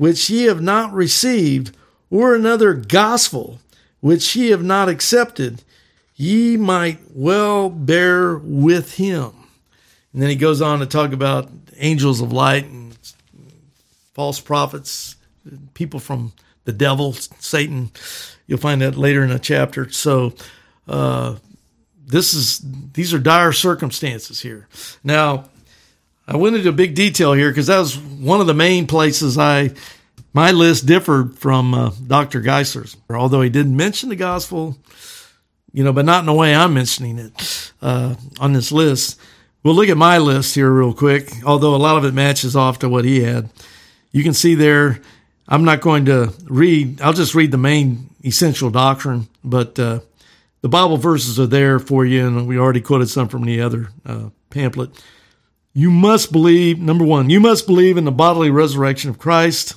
which ye have not received, or another gospel, which ye have not accepted, ye might well bear with him. And then he goes on to talk about angels of light and false prophets, people from the devil, Satan. You'll find that later in the chapter. So, uh, this is these are dire circumstances here. Now, I went into a big detail here because that was one of the main places I my list differed from uh, Dr. Geisler's. Although he didn't mention the gospel, you know, but not in the way I'm mentioning it uh, on this list. We'll look at my list here real quick, although a lot of it matches off to what he had. You can see there, I'm not going to read, I'll just read the main essential doctrine, but uh, the Bible verses are there for you, and we already quoted some from the other uh, pamphlet. You must believe, number one, you must believe in the bodily resurrection of Christ.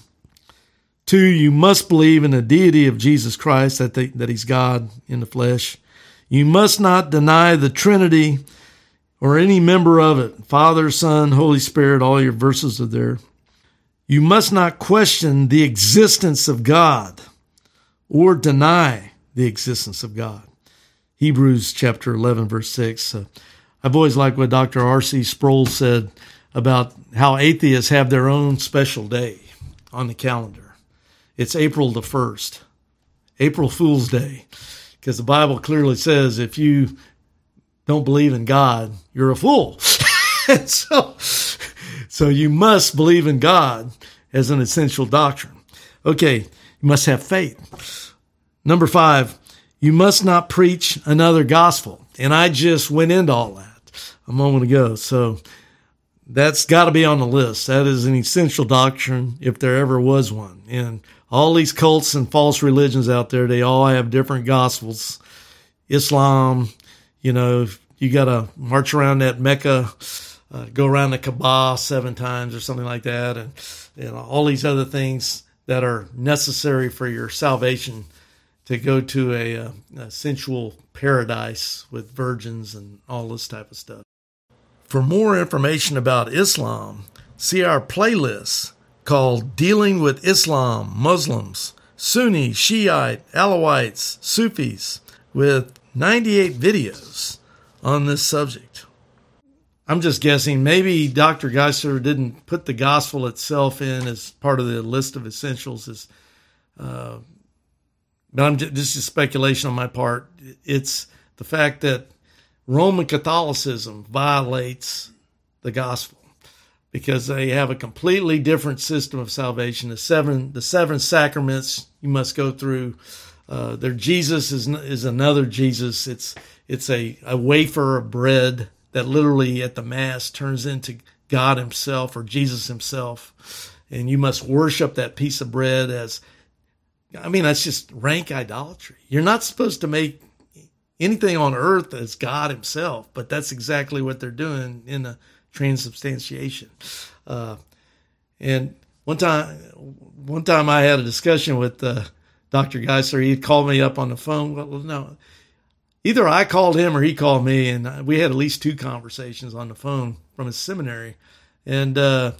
Two, you must believe in the deity of Jesus Christ, that, that he's God in the flesh. You must not deny the Trinity or any member of it Father, Son, Holy Spirit, all your verses are there. You must not question the existence of God or deny the existence of God. Hebrews chapter 11, verse 6. Uh, I've always liked what Dr. R.C. Sproul said about how atheists have their own special day on the calendar. It's April the 1st, April Fool's Day, because the Bible clearly says if you don't believe in God, you're a fool. so, so you must believe in God as an essential doctrine. Okay, you must have faith. Number five, you must not preach another gospel. And I just went into all that a moment ago. So that's got to be on the list. That is an essential doctrine if there ever was one. And all these cults and false religions out there, they all have different gospels. Islam, you know, you got to march around that Mecca, uh, go around the Kaaba seven times or something like that, and know, all these other things that are necessary for your salvation to go to a, a, uh, a sensual paradise with virgins and all this type of stuff. For more information about Islam, see our playlist called Dealing with Islam, Muslims, Sunni, Shiite, Alawites, Sufis, with 98 videos on this subject. I'm just guessing. Maybe Dr. Geisler didn't put the gospel itself in as part of the list of essentials. As, uh, but I'm just, this is speculation on my part. It's the fact that Roman Catholicism violates the gospel because they have a completely different system of salvation. The seven the seven sacraments you must go through. Uh, their Jesus is is another Jesus. It's it's a, a wafer of bread that literally at the mass turns into God Himself or Jesus Himself, and you must worship that piece of bread as. I mean, that's just rank idolatry. You're not supposed to make anything on earth as God Himself, but that's exactly what they're doing in the transubstantiation. Uh, and one time, one time I had a discussion with uh, Dr. Geisler. He called me up on the phone. Well, no, either I called him or he called me, and we had at least two conversations on the phone from his seminary. And uh,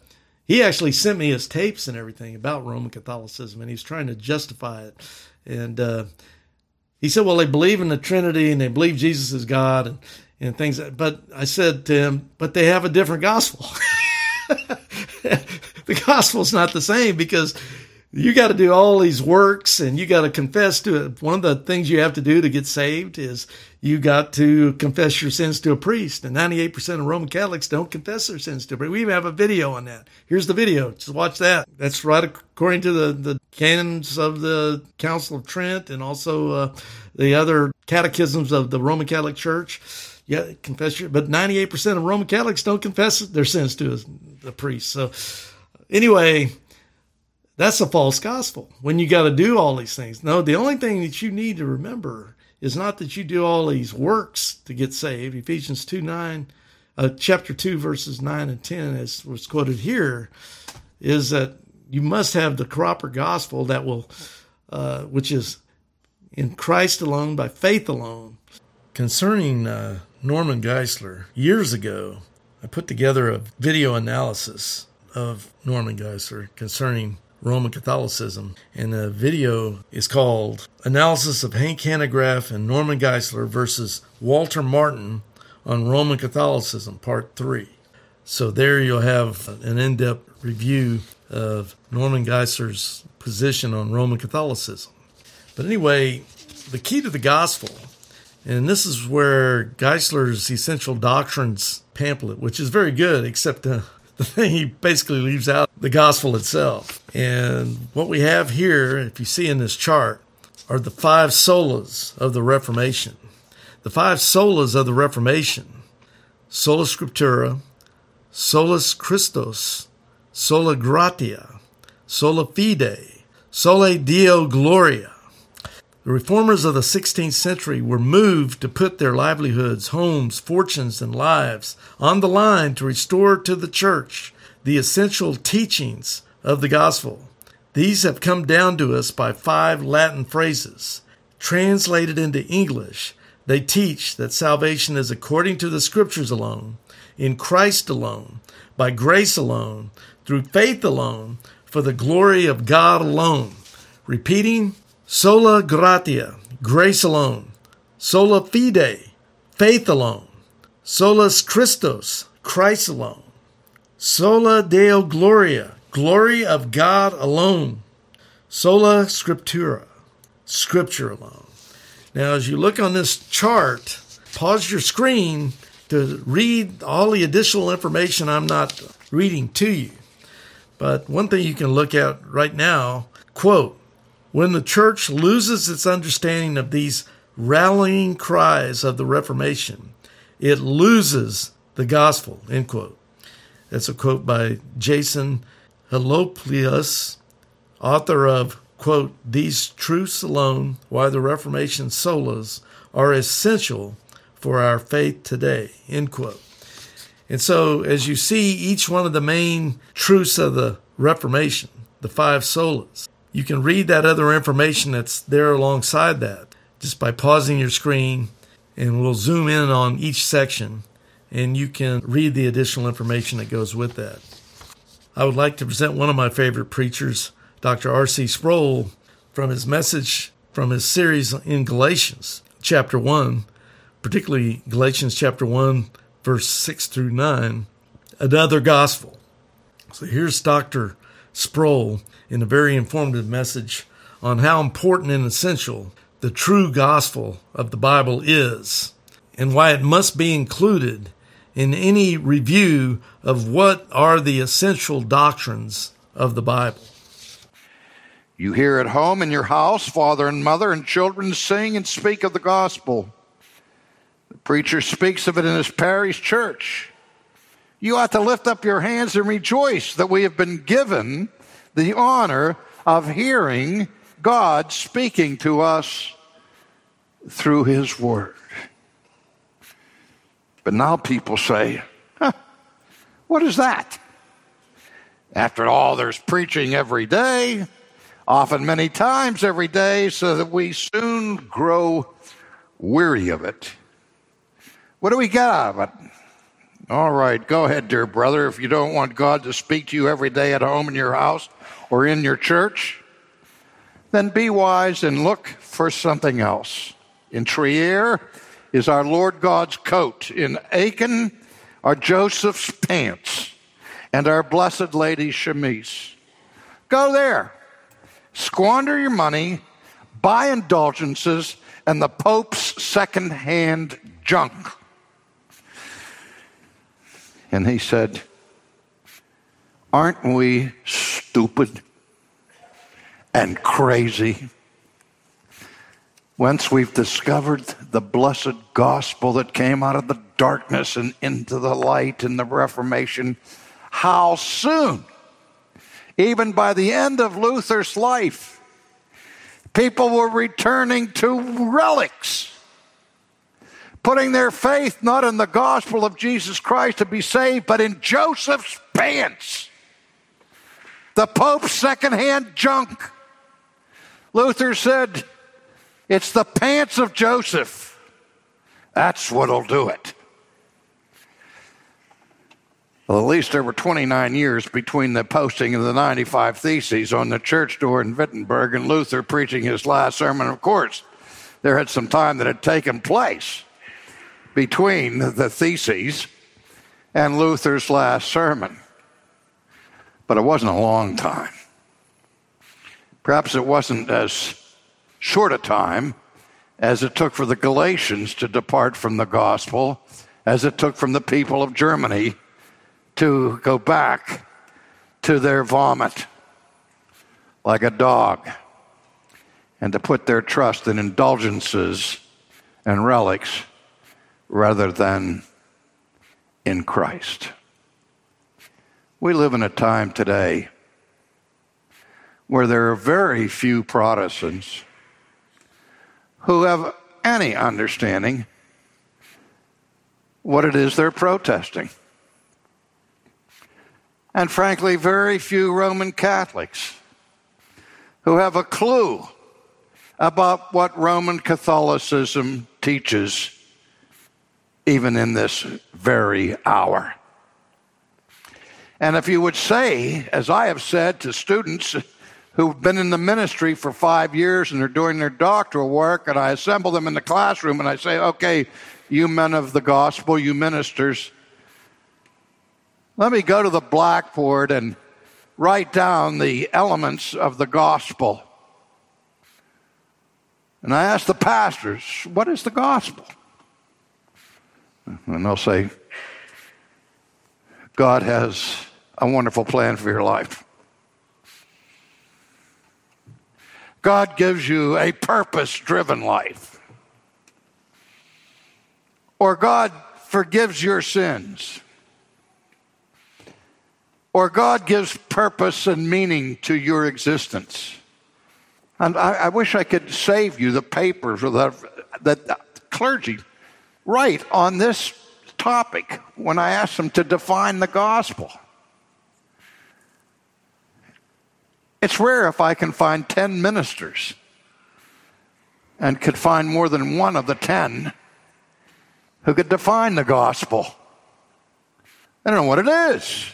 he actually sent me his tapes and everything about Roman Catholicism, and he's trying to justify it. And uh, he said, well, they believe in the Trinity and they believe Jesus is God and, and things. But I said to him, but they have a different gospel. the gospel's not the same because you got to do all these works and you got to confess to it. One of the things you have to do to get saved is you got to confess your sins to a priest. And 98% of Roman Catholics don't confess their sins to a priest. We even have a video on that. Here's the video. Just watch that. That's right according to the, the canons of the Council of Trent and also uh, the other catechisms of the Roman Catholic Church. Yeah, confess your, but 98% of Roman Catholics don't confess their sins to a, a priest. So anyway, that's a false gospel when you got to do all these things. No, the only thing that you need to remember is not that you do all these works to get saved. Ephesians 2 9, uh, chapter 2, verses 9 and 10, as was quoted here, is that you must have the proper gospel that will, uh, which is in Christ alone, by faith alone. Concerning uh, Norman Geisler, years ago, I put together a video analysis of Norman Geisler concerning Roman Catholicism. And the video is called Analysis of Hank Hanegraaff and Norman Geisler versus Walter Martin on Roman Catholicism, Part 3. So there you'll have an in depth review of Norman Geisler's position on Roman Catholicism. But anyway, the key to the gospel, and this is where Geisler's Essential Doctrines pamphlet, which is very good, except uh, the thing he basically leaves out the gospel itself. And what we have here, if you see in this chart, are the five solas of the Reformation. The five solas of the Reformation sola scriptura, solus Christus, sola gratia, sola fide, soli deo gloria. The reformers of the 16th century were moved to put their livelihoods, homes, fortunes, and lives on the line to restore to the church the essential teachings of the gospel. These have come down to us by five Latin phrases. Translated into English, they teach that salvation is according to the scriptures alone, in Christ alone, by grace alone, through faith alone, for the glory of God alone. Repeating, Sola gratia, grace alone. Sola fide, faith alone. Solus Christus, Christ alone. Sola Deo Gloria, glory of God alone. Sola Scriptura, scripture alone. Now, as you look on this chart, pause your screen to read all the additional information I'm not reading to you. But one thing you can look at right now, quote, when the church loses its understanding of these rallying cries of the Reformation, it loses the gospel, end quote. That's a quote by Jason Helopoulos, author of, quote, These Truths Alone, Why the Reformation Solas Are Essential for Our Faith Today, end quote. And so, as you see each one of the main truths of the Reformation, the five solas, you can read that other information that's there alongside that just by pausing your screen, and we'll zoom in on each section, and you can read the additional information that goes with that. I would like to present one of my favorite preachers, Dr. R.C. Sproul, from his message from his series in Galatians, chapter 1, particularly Galatians chapter 1, verse 6 through 9, another gospel. So here's Dr. Sproul in a very informative message on how important and essential the true gospel of the Bible is and why it must be included in any review of what are the essential doctrines of the Bible. You hear at home in your house, father and mother and children sing and speak of the gospel. The preacher speaks of it in his parish church. You ought to lift up your hands and rejoice that we have been given the honor of hearing God speaking to us through His Word. But now people say, huh, what is that? After all, there's preaching every day, often many times every day, so that we soon grow weary of it. What do we get out of it? All right, go ahead, dear brother. If you don't want God to speak to you every day at home in your house or in your church, then be wise and look for something else. In Trier is our Lord God's coat. In Aachen are Joseph's pants and our Blessed Lady's chemise. Go there. Squander your money, buy indulgences, and the Pope's second-hand junk. And he said, Aren't we stupid and crazy? Once we've discovered the blessed gospel that came out of the darkness and into the light in the Reformation, how soon, even by the end of Luther's life, people were returning to relics, putting their faith not in the gospel of Jesus Christ to be saved, but in Joseph's pants, the Pope's secondhand junk. Luther said, it's the pants of Joseph. That's what'll do it. Well, at least there were 29 years between the posting of the 95 Theses on the church door in Wittenberg and Luther preaching his last sermon. Of course, there had some time that had taken place between the Theses and Luther's last sermon. But it wasn't a long time. Perhaps it wasn't as short a time as it took for the Galatians to depart from the gospel, as it took from the people of Germany to go back to their vomit like a dog and to put their trust in indulgences and relics rather than in Christ. We live in a time today where there are very few Protestants who have any understanding what it is they're protesting. And frankly, very few Roman Catholics who have a clue about what Roman Catholicism teaches, even in this very hour. And if you would say, as I have said to students, who've been in the ministry for five years and they're doing their doctoral work, and I assemble them in the classroom and I say, okay, you men of the gospel, you ministers, Let me go to the blackboard and write down the elements of the gospel. And I ask the pastors, what is the gospel? And they'll say, God has a wonderful plan for your life. God gives you a purpose driven life. Or God forgives your sins. Or God gives purpose and meaning to your existence. And I, I wish I could save you the papers that, that clergy write on this topic when I ask them to define the gospel. It's rare if I can find 10 ministers and could find more than one of the 10 who could define the gospel. I don't know what it is.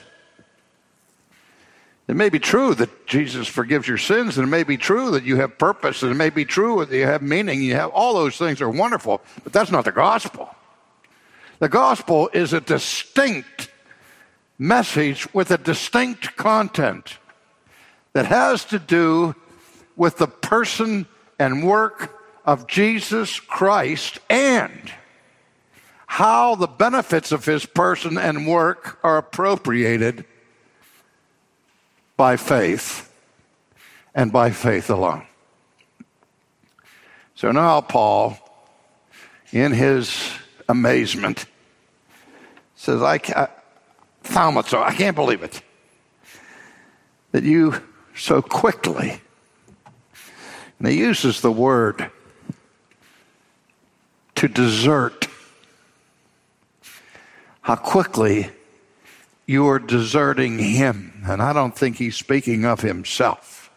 It may be true that Jesus forgives your sins, and it may be true that you have purpose, and it may be true that you have meaning. You have all those things are wonderful, but that's not the gospel. The gospel is a distinct message with a distinct content that has to do with the person and work of Jesus Christ and how the benefits of his person and work are appropriated by faith and by faith alone. So now, Paul, in his amazement, says, I, can't, I can't believe it that you so quickly. And he uses the word to desert. How quickly you are deserting him. And I don't think he's speaking of himself.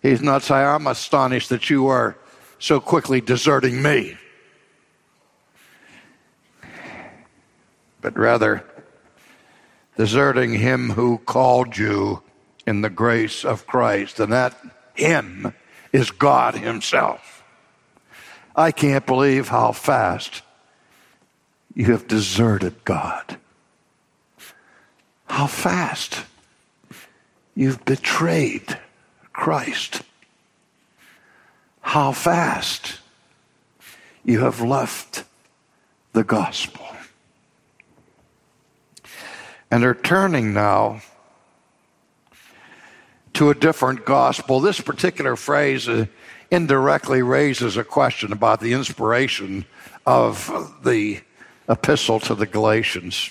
He's not saying, I'm astonished that you are so quickly deserting me. But rather, deserting him who called you in the grace of Christ, and that Him is God Himself. I can't believe how fast you have deserted God. How fast you've betrayed Christ. How fast you have left the gospel. And are turning now to a different gospel. This particular phrase uh, indirectly raises a question about the inspiration of the epistle to the Galatians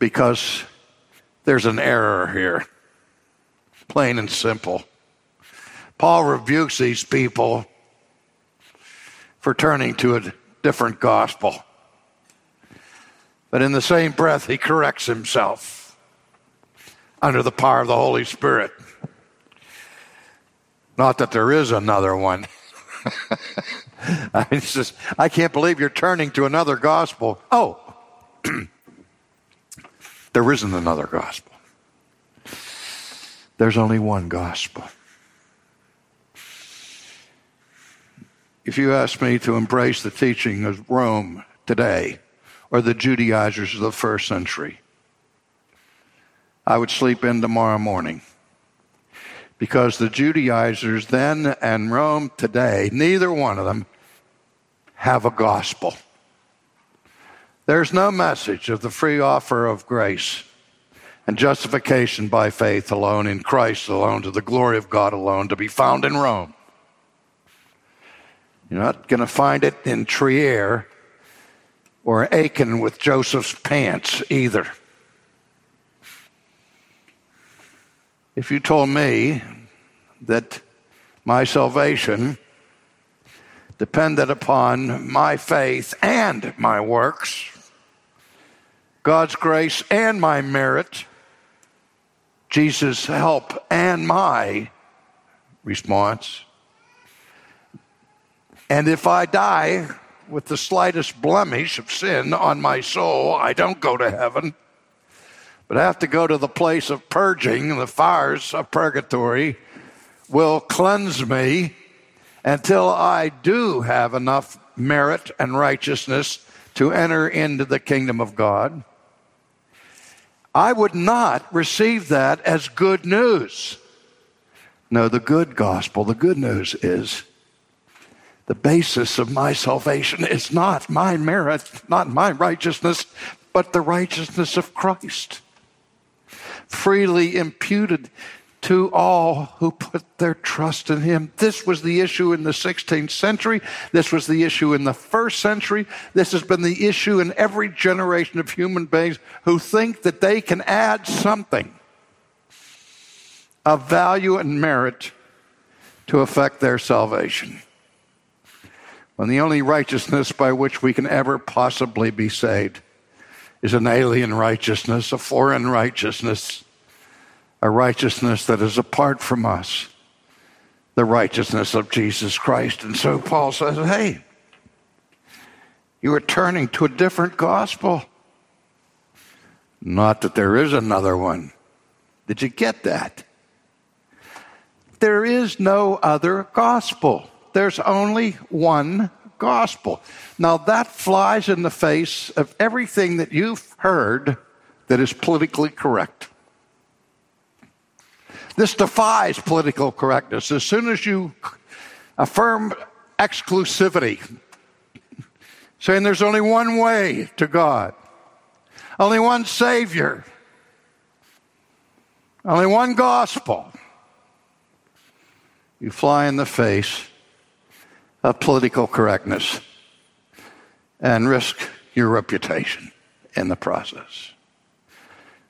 because there's an error here, plain and simple. Paul rebukes these people for turning to a different gospel. But in the same breath, he corrects himself under the power of the Holy Spirit. Not that there is another one. I, just, I can't believe you're turning to another gospel. Oh, there isn't another gospel. There's only one gospel. If you ask me to embrace the teaching of Rome today, or the Judaizers of the first century, I would sleep in tomorrow morning. Because the Judaizers then and Rome today, neither one of them have a gospel. There's no message of the free offer of grace and justification by faith alone, in Christ alone, to the glory of God alone, to be found in Rome. You're not going to find it in Trier or Aachen with Joseph's pants either. If you told me that my salvation depended upon my faith and my works, God's grace and my merit, Jesus' help and my response, and if I die with the slightest blemish of sin on my soul, I don't go to heaven but to go to the place of purging. The fires of purgatory will cleanse me until I do have enough merit and righteousness to enter into the kingdom of God. I would not receive that as good news. No, the good gospel, the good news is the basis of my salvation is not my merit, not my righteousness, but the righteousness of Christ, freely imputed to all who put their trust in him. This was the issue in the 16th century. This was the issue in the first century. This has been the issue in every generation of human beings who think that they can add something of value and merit to affect their salvation. When the only righteousness by which we can ever possibly be saved is an alien righteousness, a foreign righteousness a righteousness that is apart from us, the righteousness of Jesus Christ. And so Paul says, hey, you are turning to a different gospel. Not that there is another one. Did you get that? There is no other gospel. There's only one gospel. Now, that flies in the face of everything that you've heard that is politically correct. This defies political correctness. As soon as you affirm exclusivity, saying there's only one way to God, only one Savior, only one gospel, you fly in the face of political correctness and risk your reputation in the process.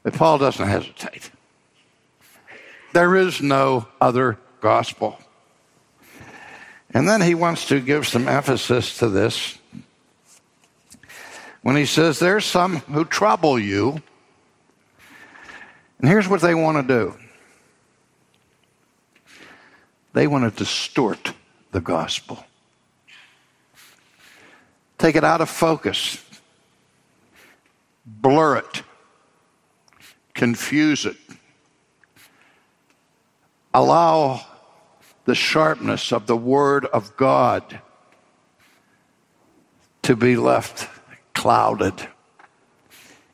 But Paul doesn't hesitate. There is no other gospel. And then he wants to give some emphasis to this when he says, There's some who trouble you. And here's what they want to do they want to distort the gospel, take it out of focus, blur it, confuse it allow the sharpness of the Word of God to be left clouded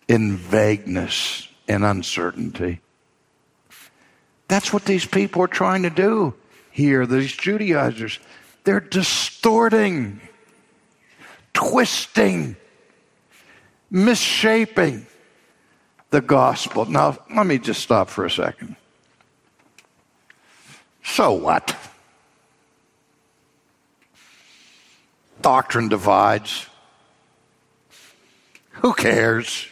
in vagueness and uncertainty. That's what these people are trying to do here, these Judaizers. They're distorting, twisting, misshaping the gospel. Now, let me just stop for a second. So what? Doctrine divides. Who cares?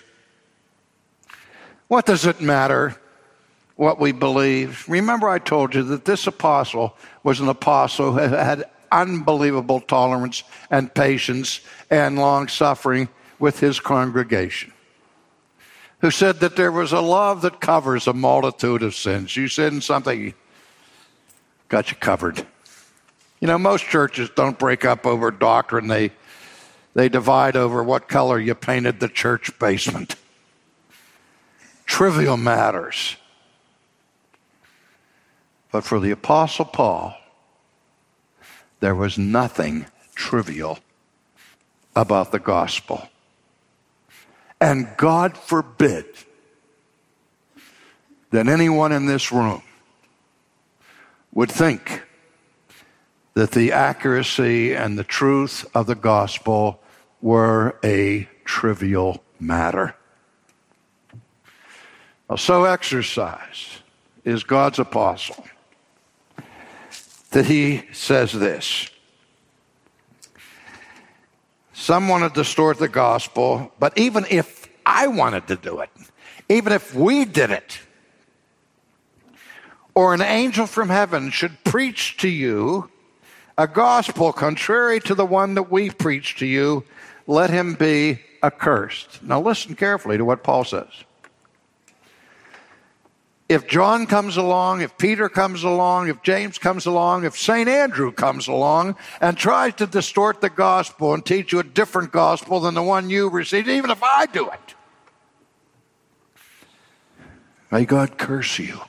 What does it matter what we believe? Remember, I told you that this apostle was an apostle who had unbelievable tolerance and patience and long suffering with his congregation. Who said that there was a love that covers a multitude of sins. You said something, got you covered. You know, most churches don't break up over doctrine, they, they divide over what color you painted the church basement. Trivial matters. But for the Apostle Paul, there was nothing trivial about the gospel. And God forbid that anyone in this room would think that the accuracy and the truth of the gospel were a trivial matter. So exercised is God's apostle that he says this. Some want to distort the gospel, but even if I wanted to do it, even if we did it, or an angel from heaven should preach to you a gospel contrary to the one that we preach to you, let him be accursed. Now, listen carefully to what Paul says. If John comes along, if Peter comes along, if James comes along, if St. Andrew comes along and tries to distort the gospel and teach you a different gospel than the one you received, even if I do it, may God curse you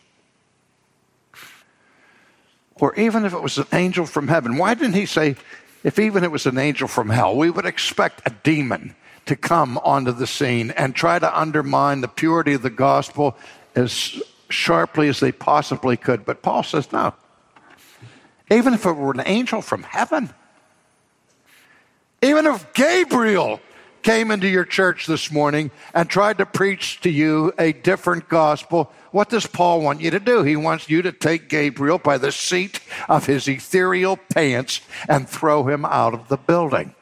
or even if it was an angel from heaven. Why didn't he say, if even it was an angel from hell? We would expect a demon to come onto the scene and try to undermine the purity of the gospel as sharply as they possibly could. But Paul says, no. Even if it were an angel from heaven, even if Gabriel came into your church this morning and tried to preach to you a different gospel, what does Paul want you to do? He wants you to take Gabriel by the seat of his ethereal pants and throw him out of the building.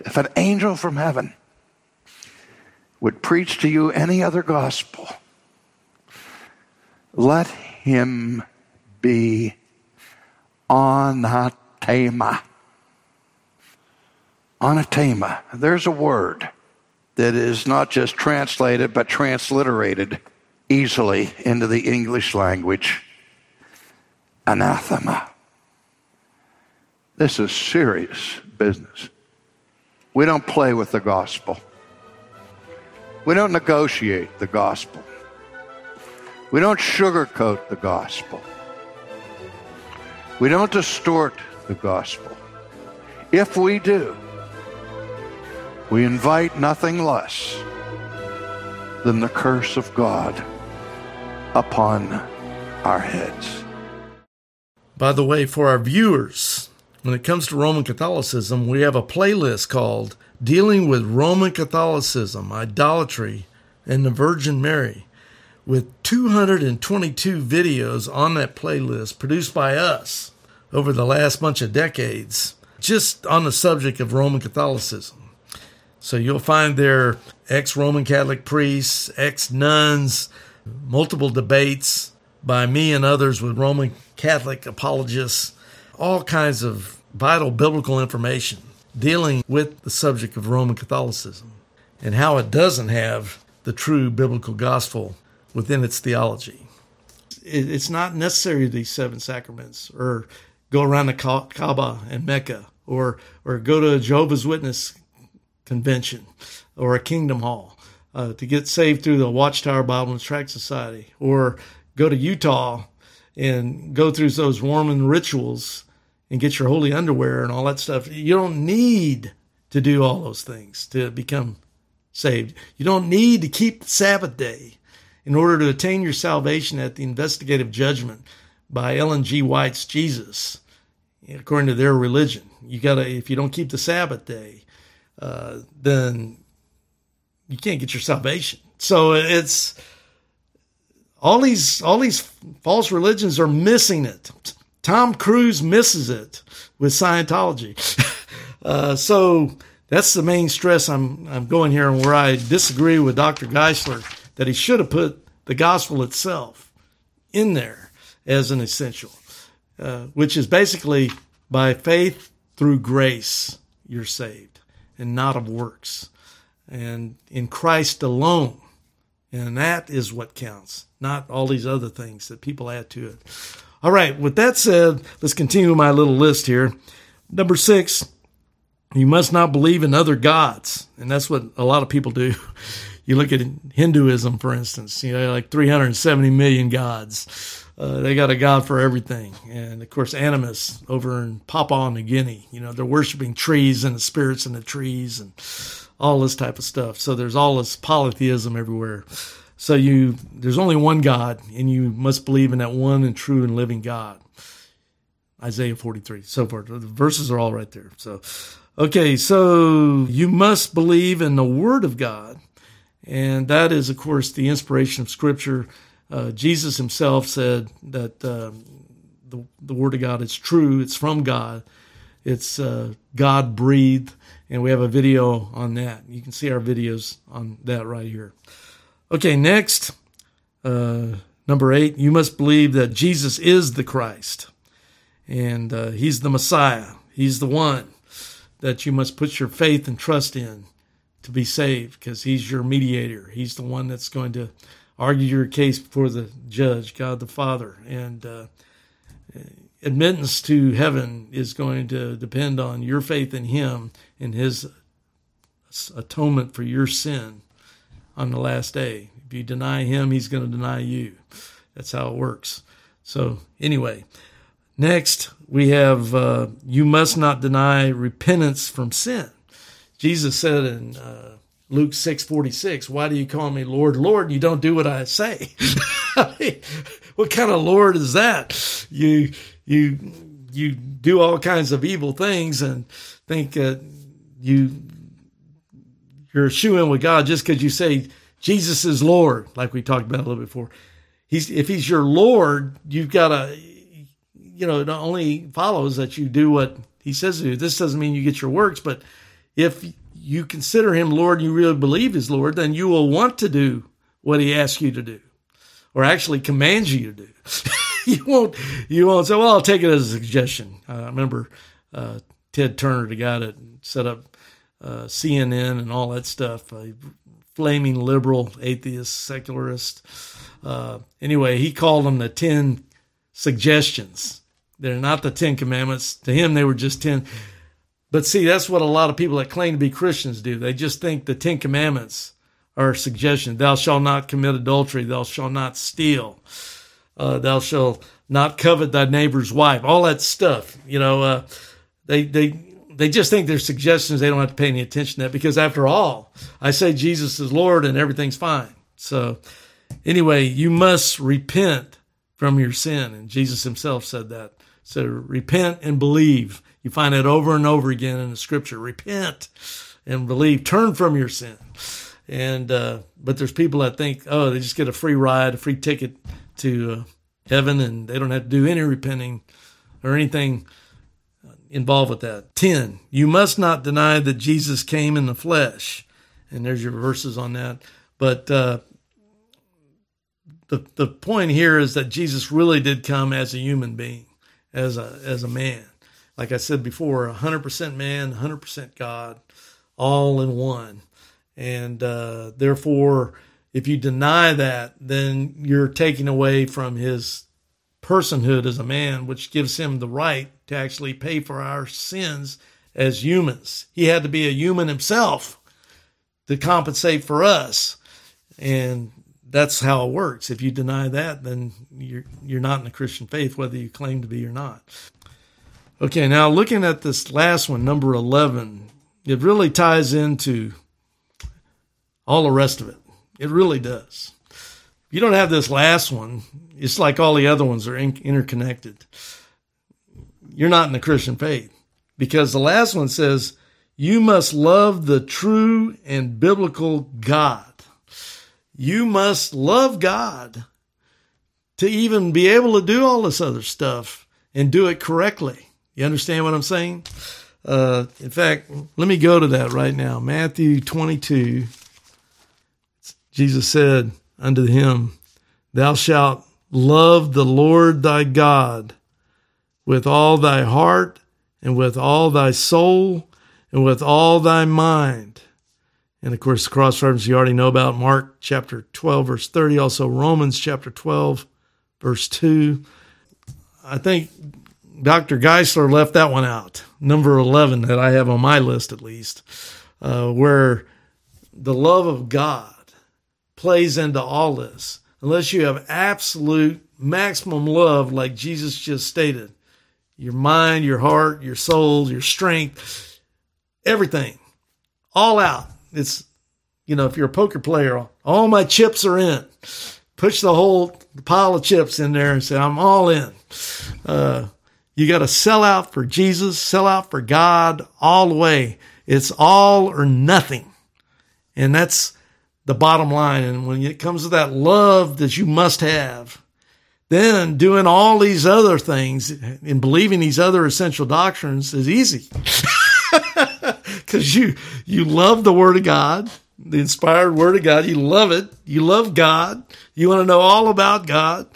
If an angel from heaven would preach to you any other gospel, let him be anathema. Anathema. There's a word that is not just translated but transliterated easily into the English language. Anathema. This is serious business. We don't play with the gospel. We don't negotiate the gospel. We don't sugarcoat the gospel. We don't distort the gospel. If we do, we invite nothing less than the curse of God upon our heads. By the way, for our viewers, when it comes to Roman Catholicism, we have a playlist called Dealing with Roman Catholicism, Idolatry, and the Virgin Mary, with 222 videos on that playlist produced by us over the last bunch of decades, just on the subject of Roman Catholicism. So you'll find there ex Roman Catholic priests, ex nuns, multiple debates by me and others with Roman Catholic apologists, all kinds of vital biblical information dealing with the subject of Roman Catholicism and how it doesn't have the true biblical gospel within its theology. It's not necessary these seven sacraments or go around the Kaaba and Mecca or or go to a Jehovah's Witness convention or a Kingdom Hall uh, to get saved through the Watchtower Bible and Tract Society or go to Utah and go through those Mormon rituals and get your holy underwear and all that stuff. You don't need to do all those things to become saved. You don't need to keep the Sabbath day in order to attain your salvation at the investigative judgment by Ellen G. White's Jesus, according to their religion. You gotta, if you don't keep the Sabbath day, uh, then you can't get your salvation. So it's all these all these false religions are missing it. Tom Cruise misses it with Scientology. uh, so that's the main stress I'm I'm going here, and where I disagree with Dr. Geisler that he should have put the gospel itself in there as an essential, uh, which is basically by faith through grace you're saved, and not of works, and in Christ alone, and that is what counts, not all these other things that people add to it. All right, with that said, let's continue my little list here. Number six, you must not believe in other gods. And that's what a lot of people do. You look at Hinduism, for instance, you know, like 370 million gods. Uh, they got a god for everything. And of course, animus over in Papua New Guinea, you know, they're worshiping trees and the spirits in the trees and all this type of stuff. So there's all this polytheism everywhere. So you there's only one God, and you must believe in that one and true and living God. Isaiah 43, so forth. The verses are all right there. So, okay, so you must believe in the Word of God, and that is, of course, the inspiration of Scripture. Uh, Jesus Himself said that uh, the the Word of God is true. It's from God. It's uh, God breathed, and we have a video on that. You can see our videos on that right here. Okay, next, uh, number eight, you must believe that Jesus is the Christ and uh, he's the Messiah. He's the one that you must put your faith and trust in to be saved because he's your mediator. He's the one that's going to argue your case before the judge, God the Father. And uh, admittance to heaven is going to depend on your faith in him and his atonement for your sin on the last day. If you deny him, he's going to deny you. That's how it works. So, anyway, Next, we have uh, you must not deny repentance from sin. Jesus said in uh, Luke six forty six, "Why do you call me Lord, Lord? You don't do what I say." what kind of Lord is that? You you you do all kinds of evil things and think uh, you you're shooing with God just because you say Jesus is Lord, like we talked about a little before. He's if he's your Lord, you've got to you know, it only follows that you do what he says to you. This doesn't mean you get your works, but if you consider him Lord and you really believe he's Lord, then you will want to do what he asks you to do or actually commands you to do. you won't, you won't say, well, I'll take it as a suggestion. Uh, I remember uh, Ted Turner, the guy that set up uh, CNN and all that stuff, a flaming liberal, atheist, secularist. Uh, anyway, he called them the 10 suggestions they're not the Ten Commandments. To him, they were just ten. But see, that's what a lot of people that claim to be Christians do. They just think the Ten Commandments are suggestions. Thou shalt not commit adultery. Thou shalt not steal. Uh, thou shalt not covet thy neighbor's wife. All that stuff. You know, uh, they they they just think they're suggestions. They don't have to pay any attention to that because after all, I say Jesus is Lord and everything's fine. So anyway, you must repent from your sin, and Jesus Himself said that. So repent and believe. You find it over and over again in the scripture. Repent and believe. Turn from your sin. And uh, but there's people that think, oh, they just get a free ride, a free ticket to uh, heaven, and they don't have to do any repenting or anything involved with that. Ten. You must not deny that Jesus came in the flesh. And there's your verses on that. But uh, the the point here is that Jesus really did come as a human being as a as a man. Like I said before, 100% man, 100% God, all in one. And uh, therefore, if you deny that, then you're taking away from his personhood as a man, which gives him the right to actually pay for our sins as humans. He had to be a human himself to compensate for us. And that's how it works. If you deny that, then you're you're not in the Christian faith, whether you claim to be or not. Okay, now looking at this last one, number eleven, it really ties into all the rest of it. It really does. If you don't have this last one, it's like all the other ones are in- interconnected. You're not in the Christian faith because the last one says, You must love the true and biblical God you must love God to even be able to do all this other stuff and do it correctly. You understand what I'm saying? Uh, in fact, let me go to that right now. Matthew 22. Jesus said unto him, Thou shalt love the Lord thy God with all thy heart and with all thy soul and with all thy mind and of course, the cross reference you already know about Mark chapter 12, verse 30, also Romans chapter 12, verse 2. I think Dr. Geisler left that one out, number 11 that I have on my list at least, uh, where the love of God plays into all this. Unless you have absolute maximum love, like Jesus just stated, your mind, your heart, your soul, your strength, everything, all out it's, you know, if you're a poker player, all my chips are in. Push the whole pile of chips in there and say, I'm all in. Uh, you got to sell out for Jesus, sell out for God all the way. It's all or nothing. And that's the bottom line. And when it comes to that love that you must have, then doing all these other things and believing these other essential doctrines is easy. because you you love the Word of God, the inspired Word of God. You love it. You love God. You want to know all about God,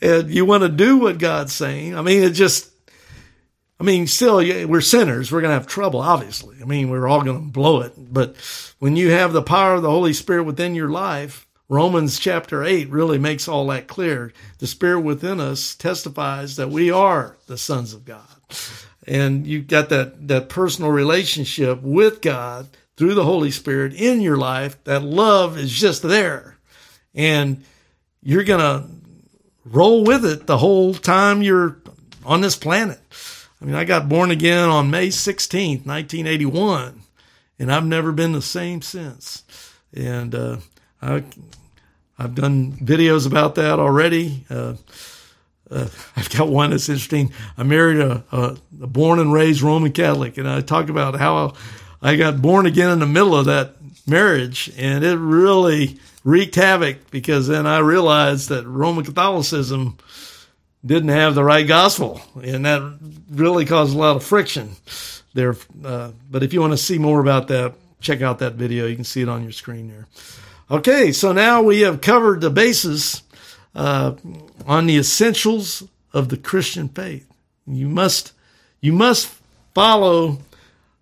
and you want to do what God's saying. I mean, it just. I mean, still, we're sinners. We're going to have trouble, obviously. I mean, we're all going to blow it. But when you have the power of the Holy Spirit within your life, Romans chapter 8 really makes all that clear. The Spirit within us testifies that we are the sons of God and you've got that that personal relationship with God through the Holy Spirit in your life, that love is just there. And you're going to roll with it the whole time you're on this planet. I mean, I got born again on May 16th, 1981, and I've never been the same since. And uh, I, I've done videos about that already. Uh, uh, I've got one that's interesting. I married a, a, a, born and raised Roman Catholic, and I talk about how I got born again in the middle of that marriage, and it really wreaked havoc because then I realized that Roman Catholicism didn't have the right gospel, and that really caused a lot of friction there. Uh, but if you want to see more about that, check out that video. You can see it on your screen there. Okay, so now we have covered the basis uh, on the essentials of the Christian faith. You must you must follow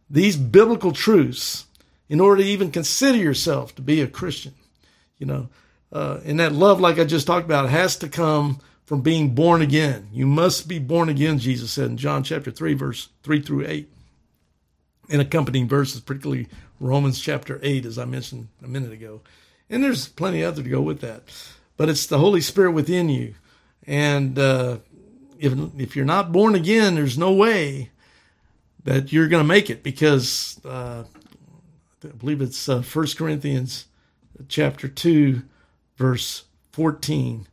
these biblical truths in order to even consider yourself to be a Christian. You know, uh, and that love, like I just talked about, has to come from being born again. You must be born again, Jesus said in John chapter 3, verse 3 through 8. and accompanying verses, particularly Romans chapter 8, as I mentioned a minute ago. And there's plenty other to go with that. But it's the Holy Spirit within you. And uh, if, if you're not born again, there's no way that you're going to make it because uh, I believe it's uh, 1 Corinthians chapter 2, verse 14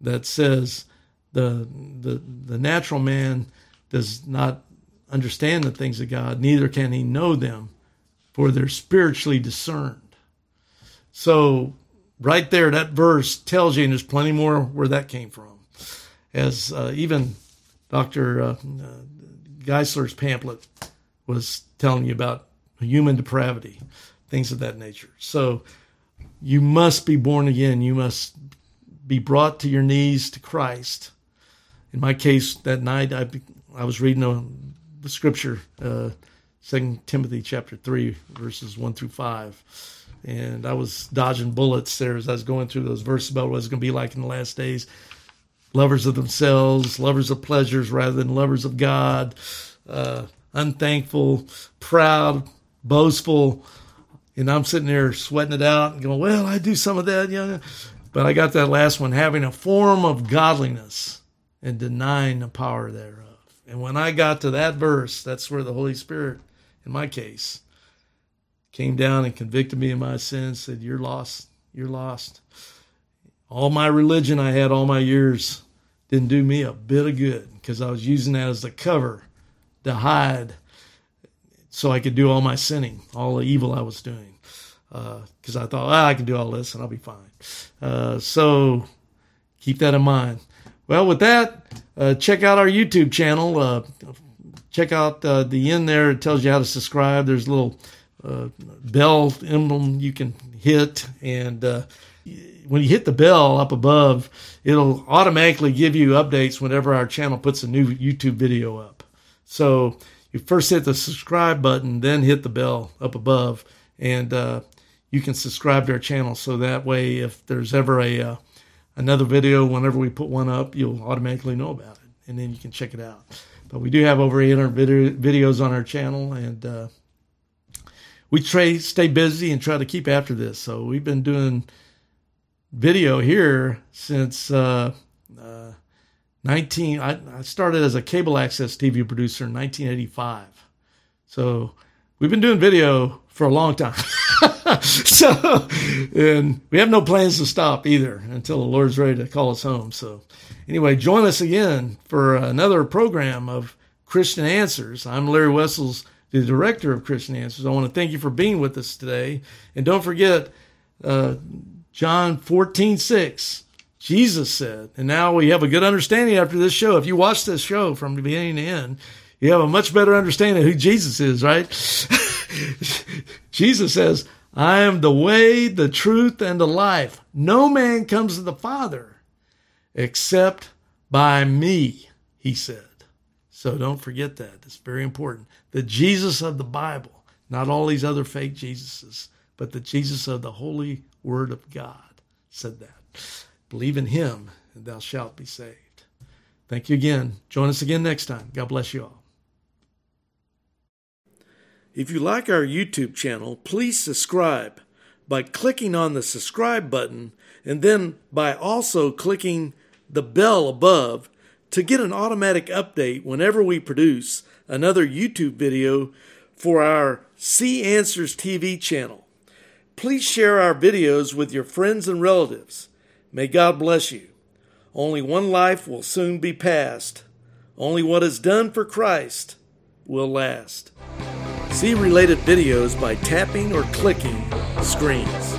that says the the the natural man does not understand the things of God, neither can he know them, for they're spiritually discerned. So right there, that verse tells you, and there's plenty more where that came from. As uh, even Dr. Uh, uh, Geisler's pamphlet was telling you about human depravity, things of that nature. So you must be born again. You must be brought to your knees to Christ. In my case, that night I I was reading a, the scripture, uh, Timothy chapter three, verses one through five, and I was dodging bullets there as I was going through those verses about what it's going to be like in the last days. Lovers of themselves, lovers of pleasures rather than lovers of God, uh, unthankful, proud, boastful. And I'm sitting there sweating it out and going, well, I do some of that, yeah. But I got that last one, having a form of godliness and denying the power thereof. And when I got to that verse, that's where the Holy Spirit, in my case, came down and convicted me of my sins, said, You're lost. You're lost. All my religion I had all my years didn't do me a bit of good because I was using that as the cover to hide so I could do all my sinning, all the evil I was doing because uh, I thought ah, I can do all this and I'll be fine. Uh, so keep that in mind. Well, with that, uh, check out our YouTube channel. Uh, check out uh, the end there. It tells you how to subscribe. There's a little uh, bell emblem you can hit, and when you hit the bell up above, it'll automatically give you updates whenever our channel puts a new YouTube video up. So you first hit the subscribe button, then hit the bell up above, and uh, you can subscribe to our channel so that way if there's ever a uh, another video whenever we put one up you'll automatically know about it and then you can check it out. But we do have over 800 video, videos on our channel and uh, we try stay busy and try to keep after this. So we've been doing video here since uh, uh 19 I, I started as a cable access tv producer in 1985 so we've been doing video for a long time so, and we have no plans to stop either until the Lord's ready to call us home. So, anyway, join us again for another program of Christian Answers. I'm Larry Wessels, the director of Christian Answers. I want to thank you for being with us today. And don't forget, uh, John 14, 6. Jesus said, and now we have a good understanding after this show. If you watch this show from the beginning to end, you have a much better understanding of who Jesus is, right? Jesus says, I am the way, the truth, and the life. No man comes to the Father except by me, he said. So don't forget that. It's very important. The Jesus of the Bible, not all these other fake Jesuses, but the Jesus of the Holy Word of God said that. Believe in him, and thou shalt be saved. Thank you again. Join us again next time. God bless you all. If you like our YouTube channel, please subscribe by clicking on the subscribe button and then by also clicking the bell above to get an automatic update whenever we produce another YouTube video for our See Answers TV channel. Please share our videos with your friends and relatives. May God bless you. Only one life will soon be passed. Only what is done for Christ will last. See related videos by tapping or clicking screens.